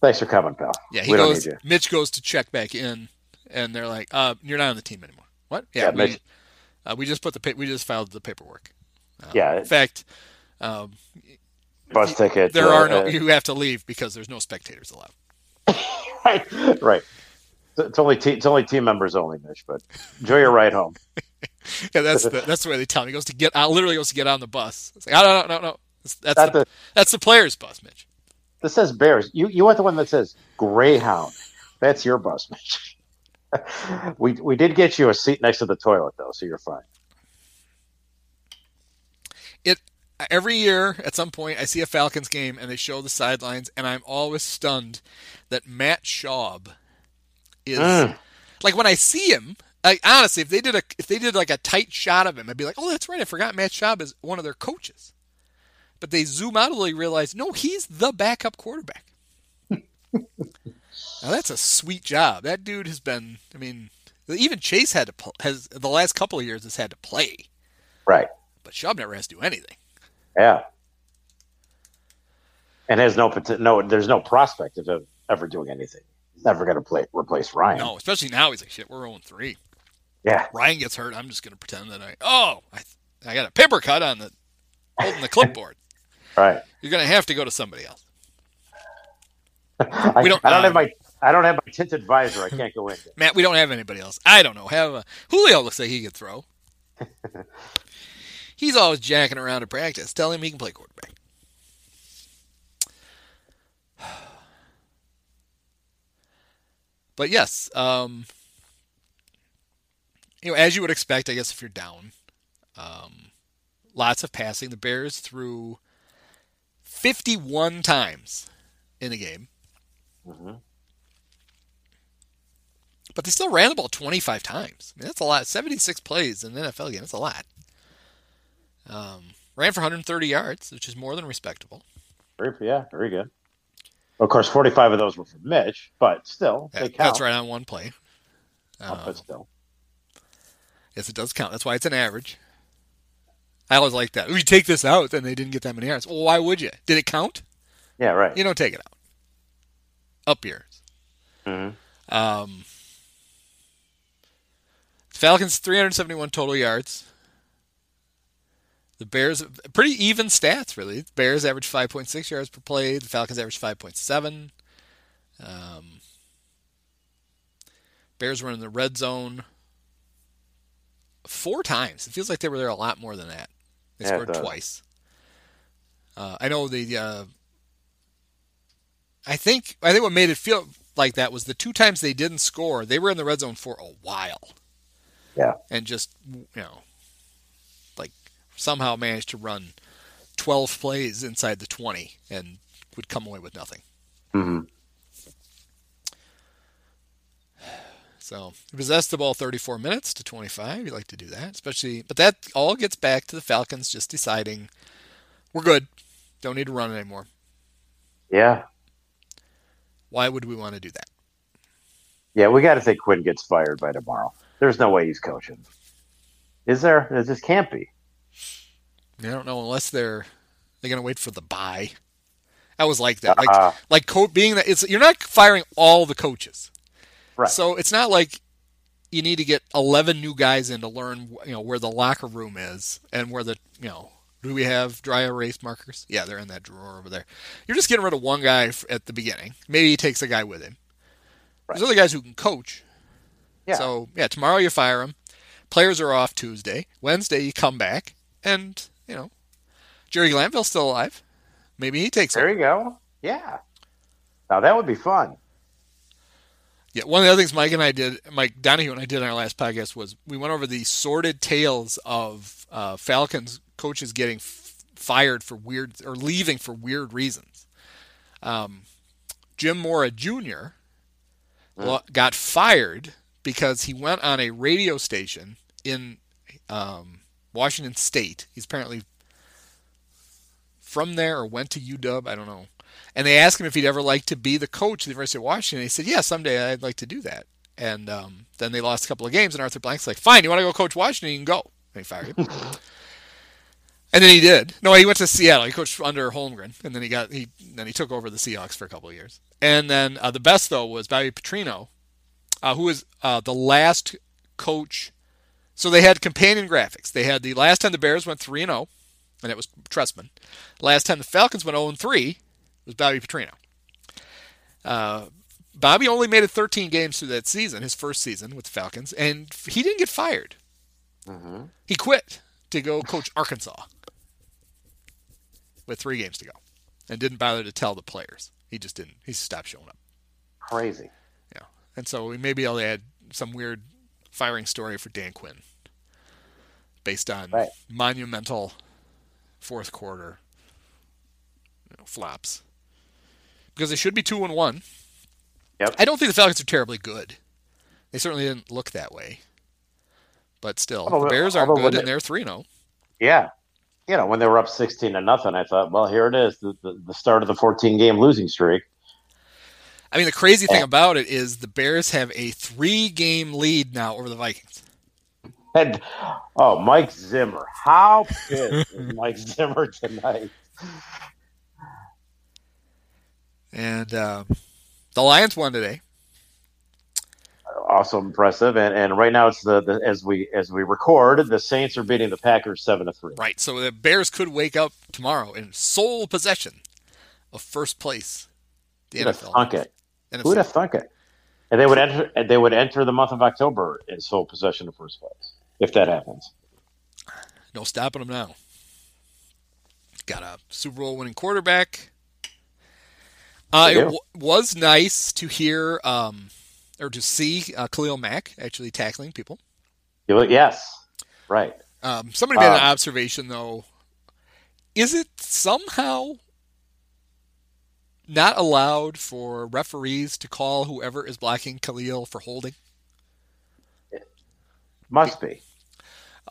thanks for coming, pal. Yeah, he we don't goes. need you. Mitch goes to check back in, and they're like, "Uh, you're not on the team anymore." What? Yeah, Yeah, we, Mitch- uh, we just put the pa- we just filed the paperwork. Uh, Yeah. In fact, um, Bus ticket. there uh, are no. uh, You have to leave because there's no spectators allowed. right. Right. It's only te- it's only team members only, Mitch. But enjoy your ride home. Yeah, that's the that's the way they tell him. He goes to get out. Literally goes to get on the bus. It's like, oh, no, no, no, no. That's, that's That's the, the that's the player's bus, Mitch. this says Bears. You you want the one that says Greyhound. That's your bus, Mitch. we we did get you a seat next to the toilet though, so you're fine. It every year at some point I see a Falcons game and they show the sidelines, and I'm always stunned that Matt Schaub is Mm. like when I see him. Like honestly, if they did a if they did like a tight shot of him, I'd be like, oh, that's right, I forgot Matt Schaub is one of their coaches. But they zoom out a little, realize, no, he's the backup quarterback. now that's a sweet job. That dude has been. I mean, even Chase had to pl- has the last couple of years has had to play, Right. but Schaub never has to do anything. Yeah. And has no no. There's no prospect of ever doing anything. He's never going to play replace Ryan. No, especially now he's like, shit, we're 0 3. Yeah. Ryan gets hurt. I'm just going to pretend that I, oh, I, I got a paper cut on the, holding the clipboard. Right. You're going to have to go to somebody else. I, We don't- I don't uh, have my. I don't have my tinted visor. I can't go in. there. Matt, we don't have anybody else. I don't know. Have a, Julio looks like he could throw. He's always jacking around at practice. Tell him he can play quarterback. But yes, um, you know, as you would expect, I guess if you're down, um, lots of passing. The Bears threw 51 times in a game. Mhm. But they still ran the ball 25 times. I mean, that's a lot. 76 plays in an NFL game. That's a lot. Um, ran for 130 yards, which is more than respectable. Very, yeah, very good. Of course, 45 of those were from Mitch, but still, Yeah, they count. that's right on one play. Um, but still. Yes, it does count. That's why it's an average. I always like that. You take this out, then they didn't get that many yards. Well, why would you? Did it count? Yeah, right. You don't take it out. Up yours. Mhm. Um, Falcons 371 total yards. The Bears pretty even stats really. The Bears average 5.6 yards per play. The Falcons average 5.7. Um, Bears were in the red zone four times. It feels like they were there a lot more than that. They Yeah, scored twice. Uh, I know the. Uh, I think I think what made it feel like that was the two times they didn't score. They were in the red zone for a while. Yeah. And just you know, like somehow managed to run twelve plays inside the twenty and would come away with nothing. Mhm. So he possessed the ball 34 minutes to 25. You like to do that, especially. But that all gets back to the Falcons just deciding we're good, don't need to run anymore. Yeah. Why would we want to do that? Yeah, we got to think Quinn gets fired by tomorrow. There's no way he's coaching. Is there? There just can't be. I don't know unless they're they're gonna wait for the bye. I was like that, like Uh, like co- being that it's you're not firing all the coaches, Right. So it's not like you need to get 11 new guys in to learn you know where the locker room is and where the you know do we have dry erase markers? Yeah, they're in that drawer over there. You're just getting rid of one guy at the beginning. Maybe he takes a guy with him. There's other guys who can coach. Yeah. So yeah, tomorrow you fire him. Players are off Tuesday. Wednesday you come back, and you know Jerry Glanville's still alive. Maybe he takes there over. you go. Yeah. Now that would be fun. Yeah, one of the other things Mike and I did, Mike Donahue and I did on our last podcast was we went over the sordid tales of uh, Falcons coaches getting f- fired for weird or leaving for weird reasons. Um, Jim Mora Jr. lo- got fired because he went on a radio station in um, Washington State. He's apparently from there or went to UW. I don't know. And they asked him if he'd ever like to be the coach of the University of Washington. He said, "Yeah, someday I'd like to do that." And um, then they lost a couple of games, and Arthur Blank's like, "Fine, you want to go coach Washington? You can go." And he fired him. and then he did. No, he went to Seattle. He coached under Holmgren, and then he got he then he took over the Seahawks for a couple of years. And then uh, the best though was Bobby Petrino, uh, who was uh, the last coach. So they had companion graphics. They had the last time the Bears went three and zero, and it was Trestman. Last time the Falcons went zero and three was Bobby Petrino. Uh, Bobby only made it 13 games through that season, his first season with the Falcons, and he didn't get fired. hmm He quit to go coach Arkansas with three games to go, and didn't bother to tell the players. He just didn't. He stopped showing up. Crazy. Yeah, and so maybe I'll add some weird firing story for Dan Quinn, based on Right. monumental fourth quarter you know, flops because they should be two and one. Yep. I don't think the Falcons are terribly good. They certainly didn't look that way. But still, Although- the Bears aren't although good, when and they- they're three oh. Yeah. You know, when they were up 16 to nothing, I thought, well, here it is, the, the, the start of the 14 game losing streak. I mean, the crazy thing about it is the Bears have a three game lead now over the Vikings. And, oh, Mike Zimmer. How pissed is Mike Zimmer tonight? And uh, the Lions won today. Also impressive. And, and right now, it's the, the as we as we record, the Saints are beating the Packers 7 to 3. Right. So the Bears could wake up tomorrow in sole possession of first place. The Who'd have NFL. thunk it? NFC. Who'd have thunk it? And they would enter. and They would enter the month of October in sole possession of first place if that happens. No stopping them now. Got a Super Bowl winning quarterback. Uh, it w- was nice to hear um, or to see uh, Khalil Mack actually tackling people. Yes, right. Um, somebody made an Uh, observation though. Is it somehow not allowed for referees to call whoever is blocking Khalil for holding? Must be.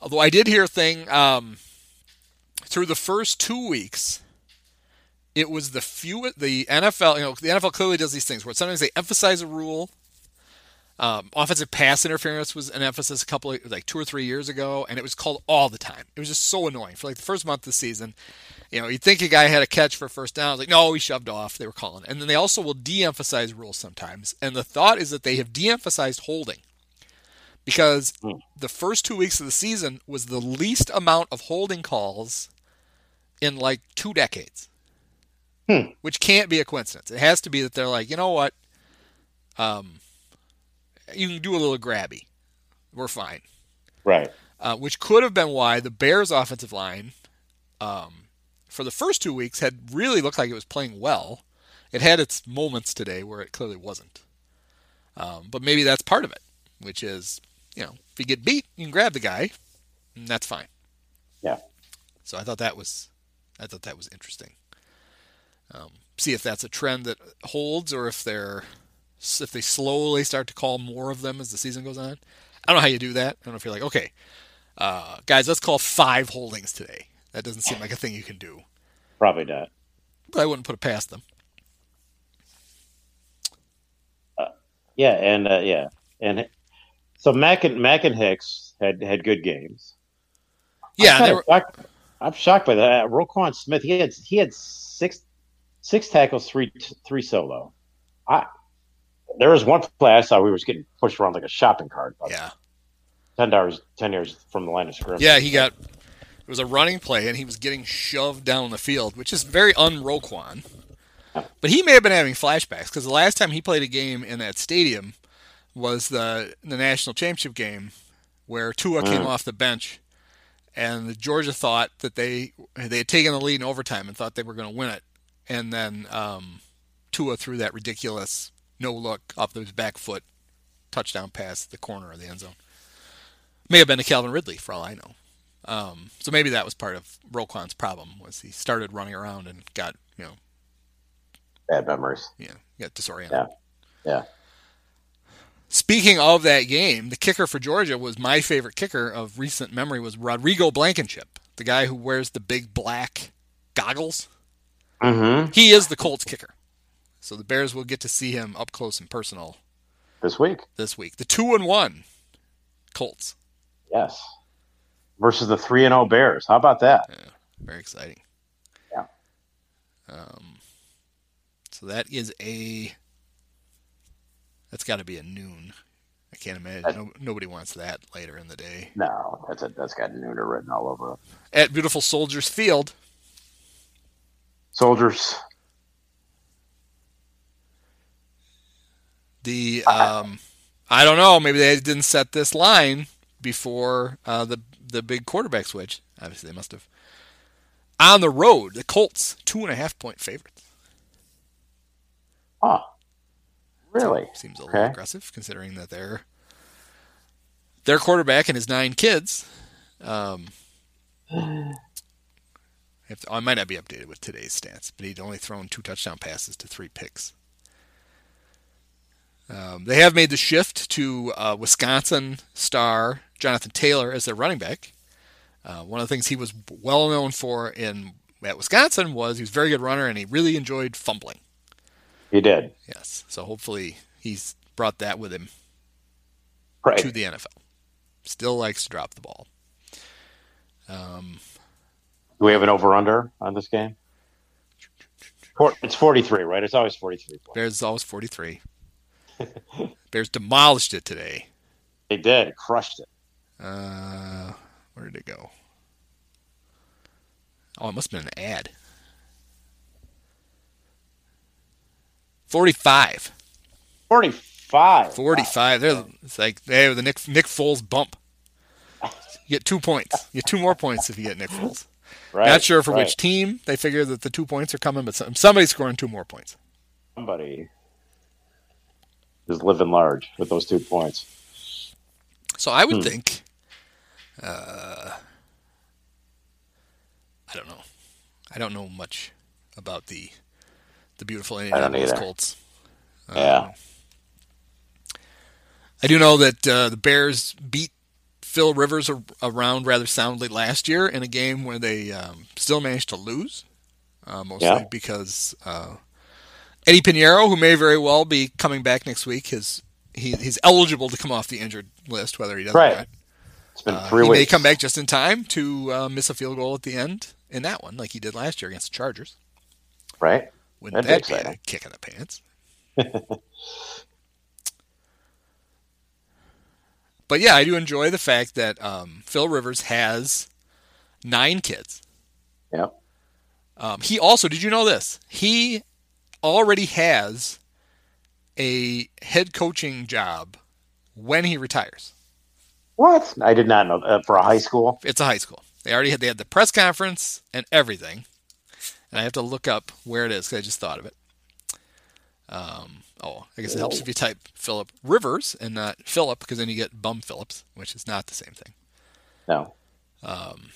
Although I did hear a thing um, through the first two weeks, it was the few the NFL. You know, the NFL clearly does these things where sometimes they emphasize a rule. Um, offensive pass interference was an emphasis a couple of like two or three years ago, and it was called all the time. It was just so annoying for like the first month of the season. You know, you'd think a guy had a catch for a first down. Like, no, he shoved off. They were calling, and then they also will de-emphasize rules sometimes. And the thought is that they have de-emphasized holding because Hmm. the first two weeks of the season was the least amount of holding calls in like two decades, Hmm. which can't be a coincidence. It has to be that they're like, you know what, um, you can do a little grabby, we're fine. Right. Uh, which could have been why the Bears' offensive line, um, for the first two weeks, had really looked like it was playing well. It had its moments today where it clearly wasn't. Um, but maybe that's part of it, which is, you know, if you get beat, you can grab the guy, and that's fine. Yeah. So I thought that was, I thought that was interesting. Um, see if that's a trend that holds, or if they're, if they slowly start to call more of them as the season goes on. I don't know how you do that. I don't know if you're like, okay, uh, guys, let's call five holdings today. That doesn't seem like a thing you can do, Probably not. but I wouldn't put it past them. Yeah, and uh, yeah, and so Mack and Mack and Hicks had had good games. Yeah, I'm, they were, shocked, I'm shocked by that. Roquan Smith, he had he had six six tackles, three three solo. I there was one play I saw we was getting pushed around like a shopping cart, yeah, ten yards ten yards from the line of scrimmage. yeah. He got it was a running play, and he was getting shoved down the field, which is very un-Roquan. But he may have been having flashbacks because the last time he played a game in that stadium was the the national championship game where Tua came Mm. off the bench, and Georgia thought that they they had taken the lead in overtime and thought they were going to win it, and then um, Tua threw that ridiculous no look off his back foot touchdown pass the corner of the end zone. May have been to Calvin Ridley for all I know. Um, so maybe that was part of Roquan's problem was he started running around and got you know bad memories. yeah got disoriented. Yeah. Yeah. Speaking of that game, the kicker for Georgia was my favorite kicker of recent memory was Rodrigo Blankenship, the guy who wears the big black goggles. Mm-hmm. He is the Colts kicker. So the Bears will get to see him up close and personal This week, this week. The two and one Colts. yes, versus the three and zero Bears. How about that? Very exciting. Yeah. Um, so that is a. That's got to be a noon. I can't imagine. No, nobody wants that later in the day. No, that's a, that's got Nooner written all over it. At beautiful Soldiers Field, Soldiers. the um, I don't know. Maybe they didn't set this line before uh, the the big quarterback switch. Obviously, they must have. On the road, the Colts two and a half point favorites. Oh, really? Seems a little Okay. aggressive considering that they're their quarterback and his nine kids um, I, to, I might not be updated with today's stats, but he'd only thrown two touchdown passes to three picks. Um, they have made the shift to uh, Wisconsin star Jonathan Taylor as their running back. Uh, one of the things he was well known for in at Wisconsin was he was a very good runner and he really enjoyed fumbling. He did. Yes. So hopefully he's brought that with him right. to the NFL. Still likes to drop the ball. Um, Do we have an over under on this game? It's 43, right? It's always 43. Bears is always 43. Bears demolished it today. They did. Crushed it. Uh, where did it go? Oh, it must have been an ad. 45. 45. 45. Wow. It's like they have the Nick Nick Foles bump. You get two points. You get two more points if you get Nick Foles. Right, Not sure for right. which team they figure that the two points are coming, but somebody's scoring two more points. Somebody is living large with those two points. So I would hmm. think, uh, I don't know, I don't know much about the the beautiful Indianapolis Colts. Um, yeah. I do know that uh, the Bears beat Phil Rivers around rather soundly last year in a game where they um, still managed to lose, uh, mostly yeah. because uh, Eddy Piñeiro, who may very well be coming back next week, his he, he's eligible to come off the injured list, whether he does right. or not. It's been uh, three he weeks. may come back just in time to uh, miss a field goal at the end in that one, like he did last year against the Chargers. Right. Wouldn't That'd that be, a kick in the pants? but yeah, I do enjoy the fact that um, Phil Rivers has nine kids. Yeah. Um, he also, did you know this? He already has a head coaching job when he retires. What? I did not know uh, for a high school. It's a high school. They already had they had the press conference and everything, and I have to look up where it is because I just thought of it. Um, oh, I guess it helps if you type Philip Rivers and not Philip because then you get Bum Phillips, which is not the same thing. No. Um,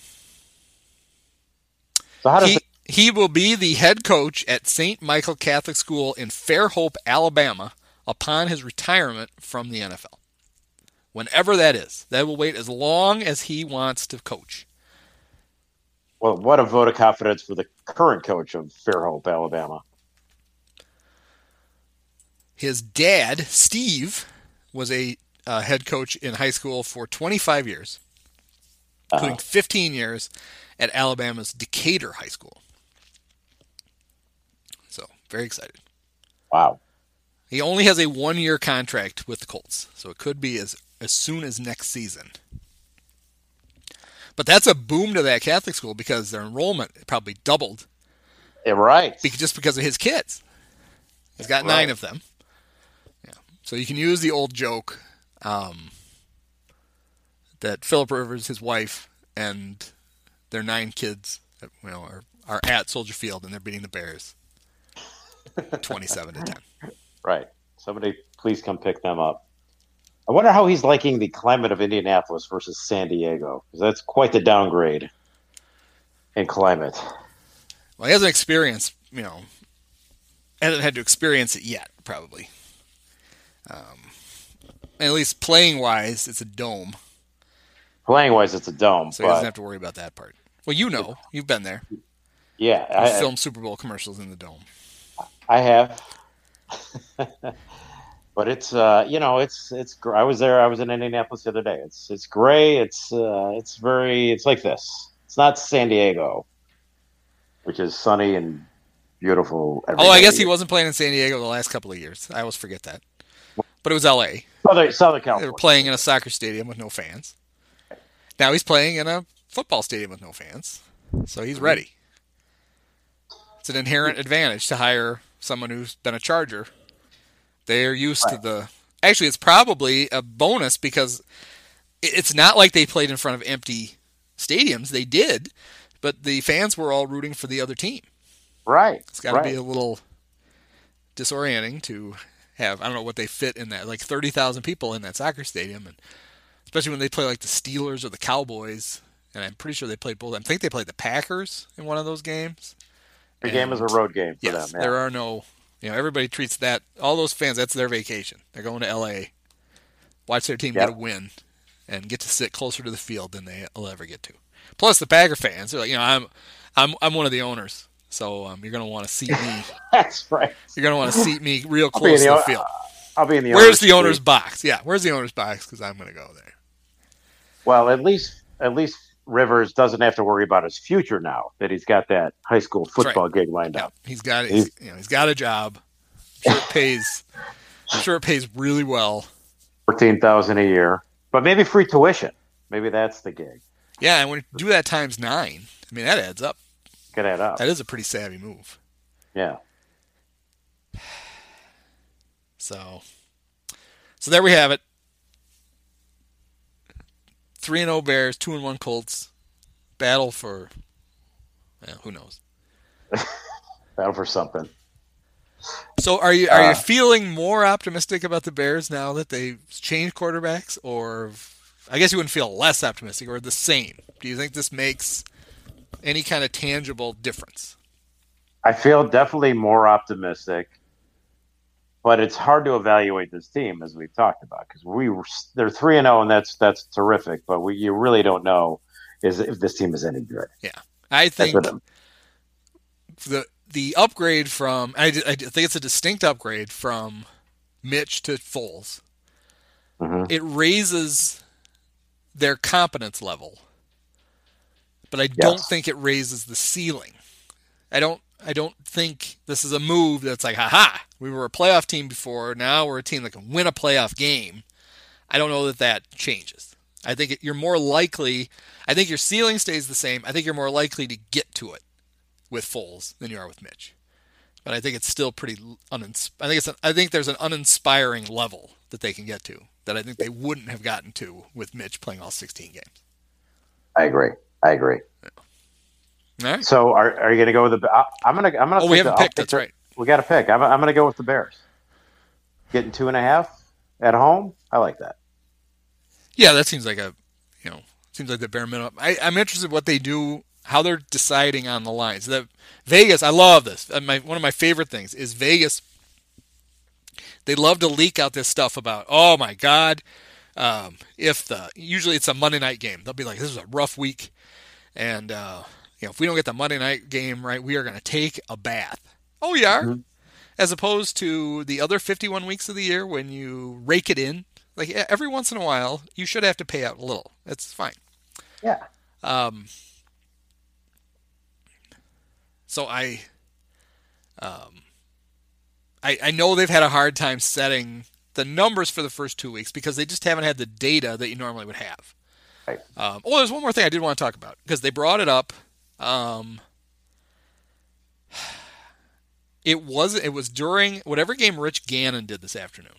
so how does he, it- he will be the head coach at St. Michael Catholic School in Fairhope, Alabama, upon his retirement from the NFL. Whenever that is, that will wait as long as he wants to coach. Well, what a vote of confidence for the current coach of Fairhope, Alabama. His dad, Steve, was a uh, head coach in high school for 25 years, uh-huh. including 15 years at Alabama's Decatur High School. So, very excited. Wow. He only has a one year contract with the Colts, so it could be as, as soon as next season. But that's a boom to that Catholic school because their enrollment probably doubled. Yeah, right. Just because of his kids. He's got right. nine of them. So you can use the old joke um, that Philip Rivers, his wife, and their nine kids, you know, are, are at Soldier Field and they're beating the Bears. 27 to 10. Right. Somebody please come pick them up. I wonder how he's liking the climate of Indianapolis versus San Diego because that's quite the downgrade in climate. Well, he hasn't experienced, you know, hasn't had to experience it yet, probably. Um, at least playing wise, it's a dome. Playing wise, it's a dome. So he doesn't have to worry about that part. Well, you know, you've been there. Yeah, I filmed Super Bowl commercials in the dome. I have. but it's uh, you know it's it's I was there I was in Indianapolis the other day. It's it's gray. It's uh, it's very it's like this. It's not San Diego, which is sunny and beautiful. oh, I guess he wasn't playing in San Diego the last couple of years. I always forget that. But it was L.A. Southern, Southern California. They were playing in a soccer stadium with no fans. Now he's playing in a football stadium with no fans, so he's ready. It's an inherent advantage to hire someone who's been a Charger, they are used right. to the. Actually, it's probably a bonus because it's not like they played in front of empty stadiums. They did, but the fans were all rooting for the other team. Right. It's got to right. be a little disorienting to have. I don't know what they fit in that, like thirty thousand people in that soccer stadium, and especially when they play like the Steelers or the Cowboys. and I'm pretty sure they played both. I think they played the Packers in one of those games. The game is a road game for yes, them. there are no, you know, everybody treats that all those fans. That's their vacation. They're going to L.A. Watch their team Yep. get a win, and get to sit closer to the field than they'll ever get to. Plus, the Packer fans, they're like, you know, I'm, I'm, I'm one of the owners, so um, you're going to want to seat me. That's right. You're going to want to seat me real close to the, the field. I'll be in the. Owner's Where's the suite. owner's box? Yeah, where's the owner's box? Because I'm going to go there. Well, at least at least Rivers doesn't have to worry about his future now that he's got that high school right. football gig lined Yeah, up. he's got he's, you know he's got a job. I'm sure it pays. I'm sure it pays really well. Fourteen thousand a year, but maybe free tuition. Maybe that's the gig. Yeah, and when you do that times nine, I mean that adds up. That up. That is a pretty savvy move. Yeah. So, so there we have it. Three and zero Bears, two and one Colts. Battle for, well, who knows? That'll for something. So are you are you Uh, feeling more optimistic about the Bears now that they've changed quarterbacks, or I guess you wouldn't feel less optimistic, or the same? Do you think this makes any kind of tangible difference? I feel definitely more optimistic, but it's hard to evaluate this team as we've talked about because we were they're three and zero, and that's that's terrific. But we you really don't know is if this team is any good. Yeah, I think the the upgrade from I, I think it's a distinct upgrade from Mitch to Foles. Mhm. It raises their competence level, but I don't think it raises the ceiling. I don't. I don't think this is a move that's like, haha, we were a playoff team before. Now we're a team that can win a playoff game. I don't know that that changes. I think it, you're more likely. I think your ceiling stays the same. I think you're more likely to get to it with Foles than you are with Mitch. But I think it's still pretty unins- I think it's an, I think there's an uninspiring level that they can get to that I think they wouldn't have gotten to with Mitch playing all 16 games. I agree. I agree. Right. So are, are you going to go with the? I- I'm going to. I'm going to. Oh, we haven't picked. That's right. We got to pick. I'm, I'm going to go with the Bears. Getting two and a half at home. I like that. Yeah, that seems like a, you know, seems like the bare minimum. I, I'm interested what they do, how they're deciding on the lines. The Vegas, I love this. Uh, My one of my favorite things is Vegas. They love to leak out this stuff about, oh my God, um, if the usually it's a Monday night game, they'll be like, this is a rough week, and uh, you know, if we don't get the Monday night game right, we are going to take a bath. Oh, you are. Mhm. As opposed to the other 51 weeks of the year when you rake it in, like every once in a while, you should have to pay out a little. That's fine. Yeah. Um, so I, um, I, I know they've had a hard time setting the numbers for the first two weeks because they just haven't had the data that you normally would have. Right. Um, oh, there's one more thing I did want to talk about because they brought it up. Um, it was it was during whatever game Rich Gannon did this afternoon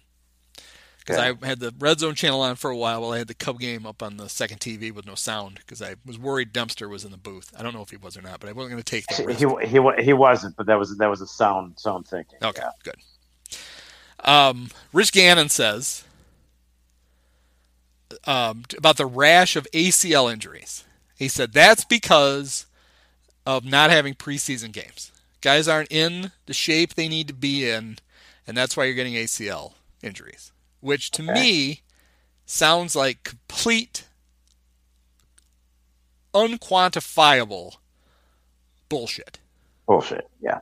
because. I had the Red Zone channel on for a while while I had the Cub game up on the second TV with no sound because I was worried Dempster was in the booth. I don't know if he was or not, but I wasn't going to take the risk. He, he he wasn't, but that was that was a sound sound thinking. Okay, Yeah. good. Um, Rich Gannon says um, about the rash of ACL injuries. He said that's because of not having preseason games. Guys aren't in the shape they need to be in, and that's why you're getting ACL injuries. Which to Okay. me sounds like complete, unquantifiable bullshit. Bullshit. Yeah.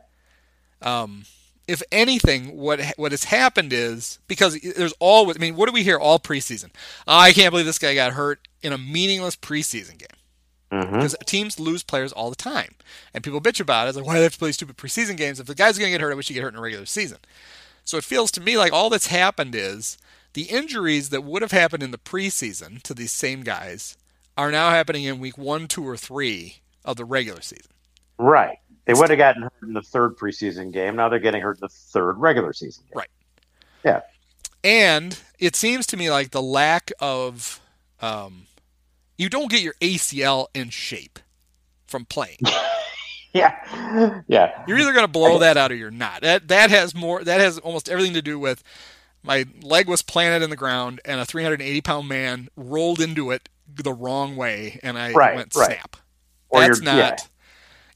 Um, if anything, what what has happened is because there's always. I mean, what do we hear all preseason? "Oh, I can't believe this guy got hurt in a meaningless preseason game hmm because teams lose players all the time, and people bitch about it. It's like, why do they have to play stupid preseason games? If the guy's going to get hurt, I wish he get hurt in a regular season. So it feels to me like all that's happened is the injuries that would have happened in the preseason to these same guys are now happening in week one, two, or three of the regular season. Right. They would have gotten hurt in the third preseason game. Now they're getting hurt in the third regular season game. Right. Yeah. And it seems to me like the lack of, um, you don't get your ACL in shape from playing. Yeah. Yeah. You're either going to blow that out or you're not. That that has more. That has almost everything to do with my leg was planted in the ground and a 380 pound man rolled into it the wrong way and I Right, went right. snap. Or That's not. yeah.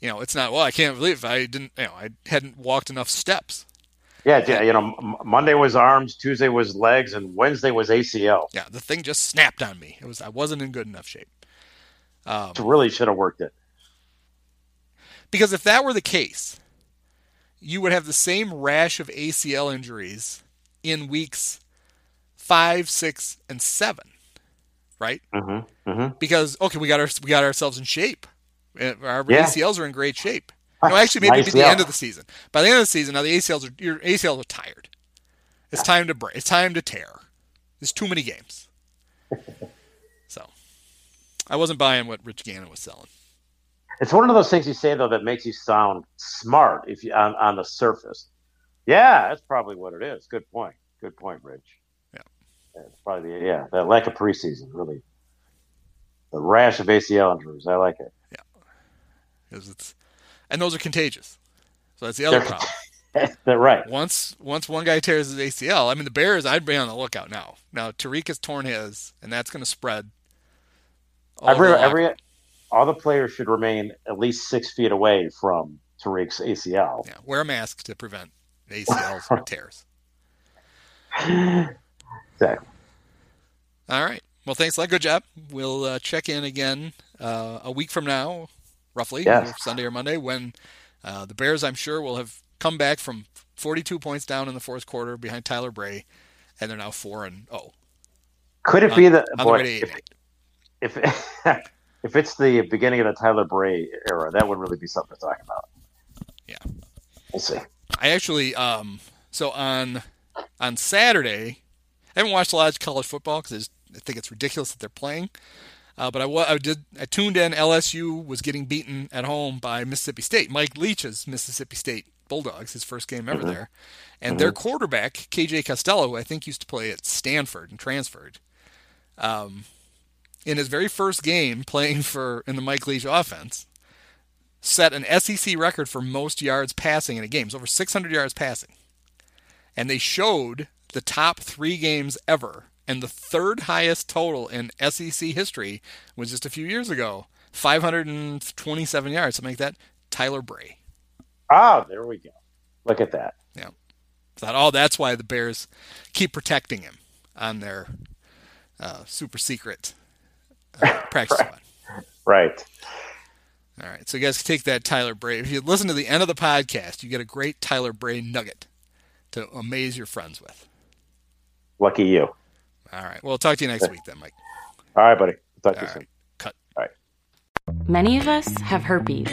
You know, it's not. Well, I can't believe I didn't. You know, I hadn't walked enough steps. Yeah, yeah, you know, Monday was arms, Tuesday was legs, and Wednesday was ACL. Yeah, the thing just snapped on me. It was I wasn't in good enough shape. Um, It really should have worked it. because if that were the case, you would have the same rash of ACL injuries in weeks five, six, and seven, right? Mm-hmm. Mm-hmm. Because okay, we got our we got ourselves in shape. Our Yeah. ACLs are in great shape. Ah, no, actually, maybe Nice, at the end of the season. By the end of the season, now the ACLs are your ACLs are tired. It's time to break. It's time to tear. There's too many games. so, I wasn't buying what Rich Gannon was selling. It's one of those things you say though that makes you sound smart if you on, on the surface. Yeah, that's probably what it is. Good point. Good point, Rich. Yeah. It's probably the, yeah, the lack of preseason really. The rash of ACL injuries. I like it. 'Cause it's, and those are contagious. So that's the other problem. They're right. Once once one guy tears his ACL, I mean the Bears, I'd be on the lookout now. Now Tarik has torn his, and that's going to spread. all Every the every all the players should remain at least six feet away from Tarik's ACL. yeah, wear a mask to prevent ACL tears. Exactly. All right. Well, thanks a lot. Good job. We'll uh, check in again uh, a week from now, roughly, Yes. Sunday or Monday, when uh, the Bears, I'm sure, will have come back from 42 points down in the fourth quarter behind Tyler Bray, and they're now four and oh Could it on, be the the boy, eight. if, if if it's the beginning of the Tyler Bray era, that would really be something to talk about. Yeah. We'll see. I actually, um, so on on Saturday, I haven't watched a lot of college football because I think it's ridiculous that they're playing. Uh, but I, I did. I tuned in. LSU was getting beaten at home by Mississippi State. Mike Leach's Mississippi State Bulldogs, his first game ever there, and their quarterback KJ Costello, who I think used to play at Stanford and transferred, um, in his very first game playing for in the Mike Leach offense, set an SEC record for most yards passing in a game. It's over 600 yards passing. And they showed the top three games ever. And the third highest total in SEC history was just a few years ago 527 yards, something like that. Tyler Bray. Oh, there we go. Look at that. Yeah. Thought, oh, that's why the Bears keep protecting him on their uh, super secret uh, practice squad. Right. All right, so you guys can take that Tyler Bray. If you listen to the end of the podcast, you get a great Tyler Bray nugget to amaze your friends with. Lucky you. All right, well, I'll talk to you next week then, Mike. All right, buddy. Talk to All you soon. cut. All right. Many of us have herpes.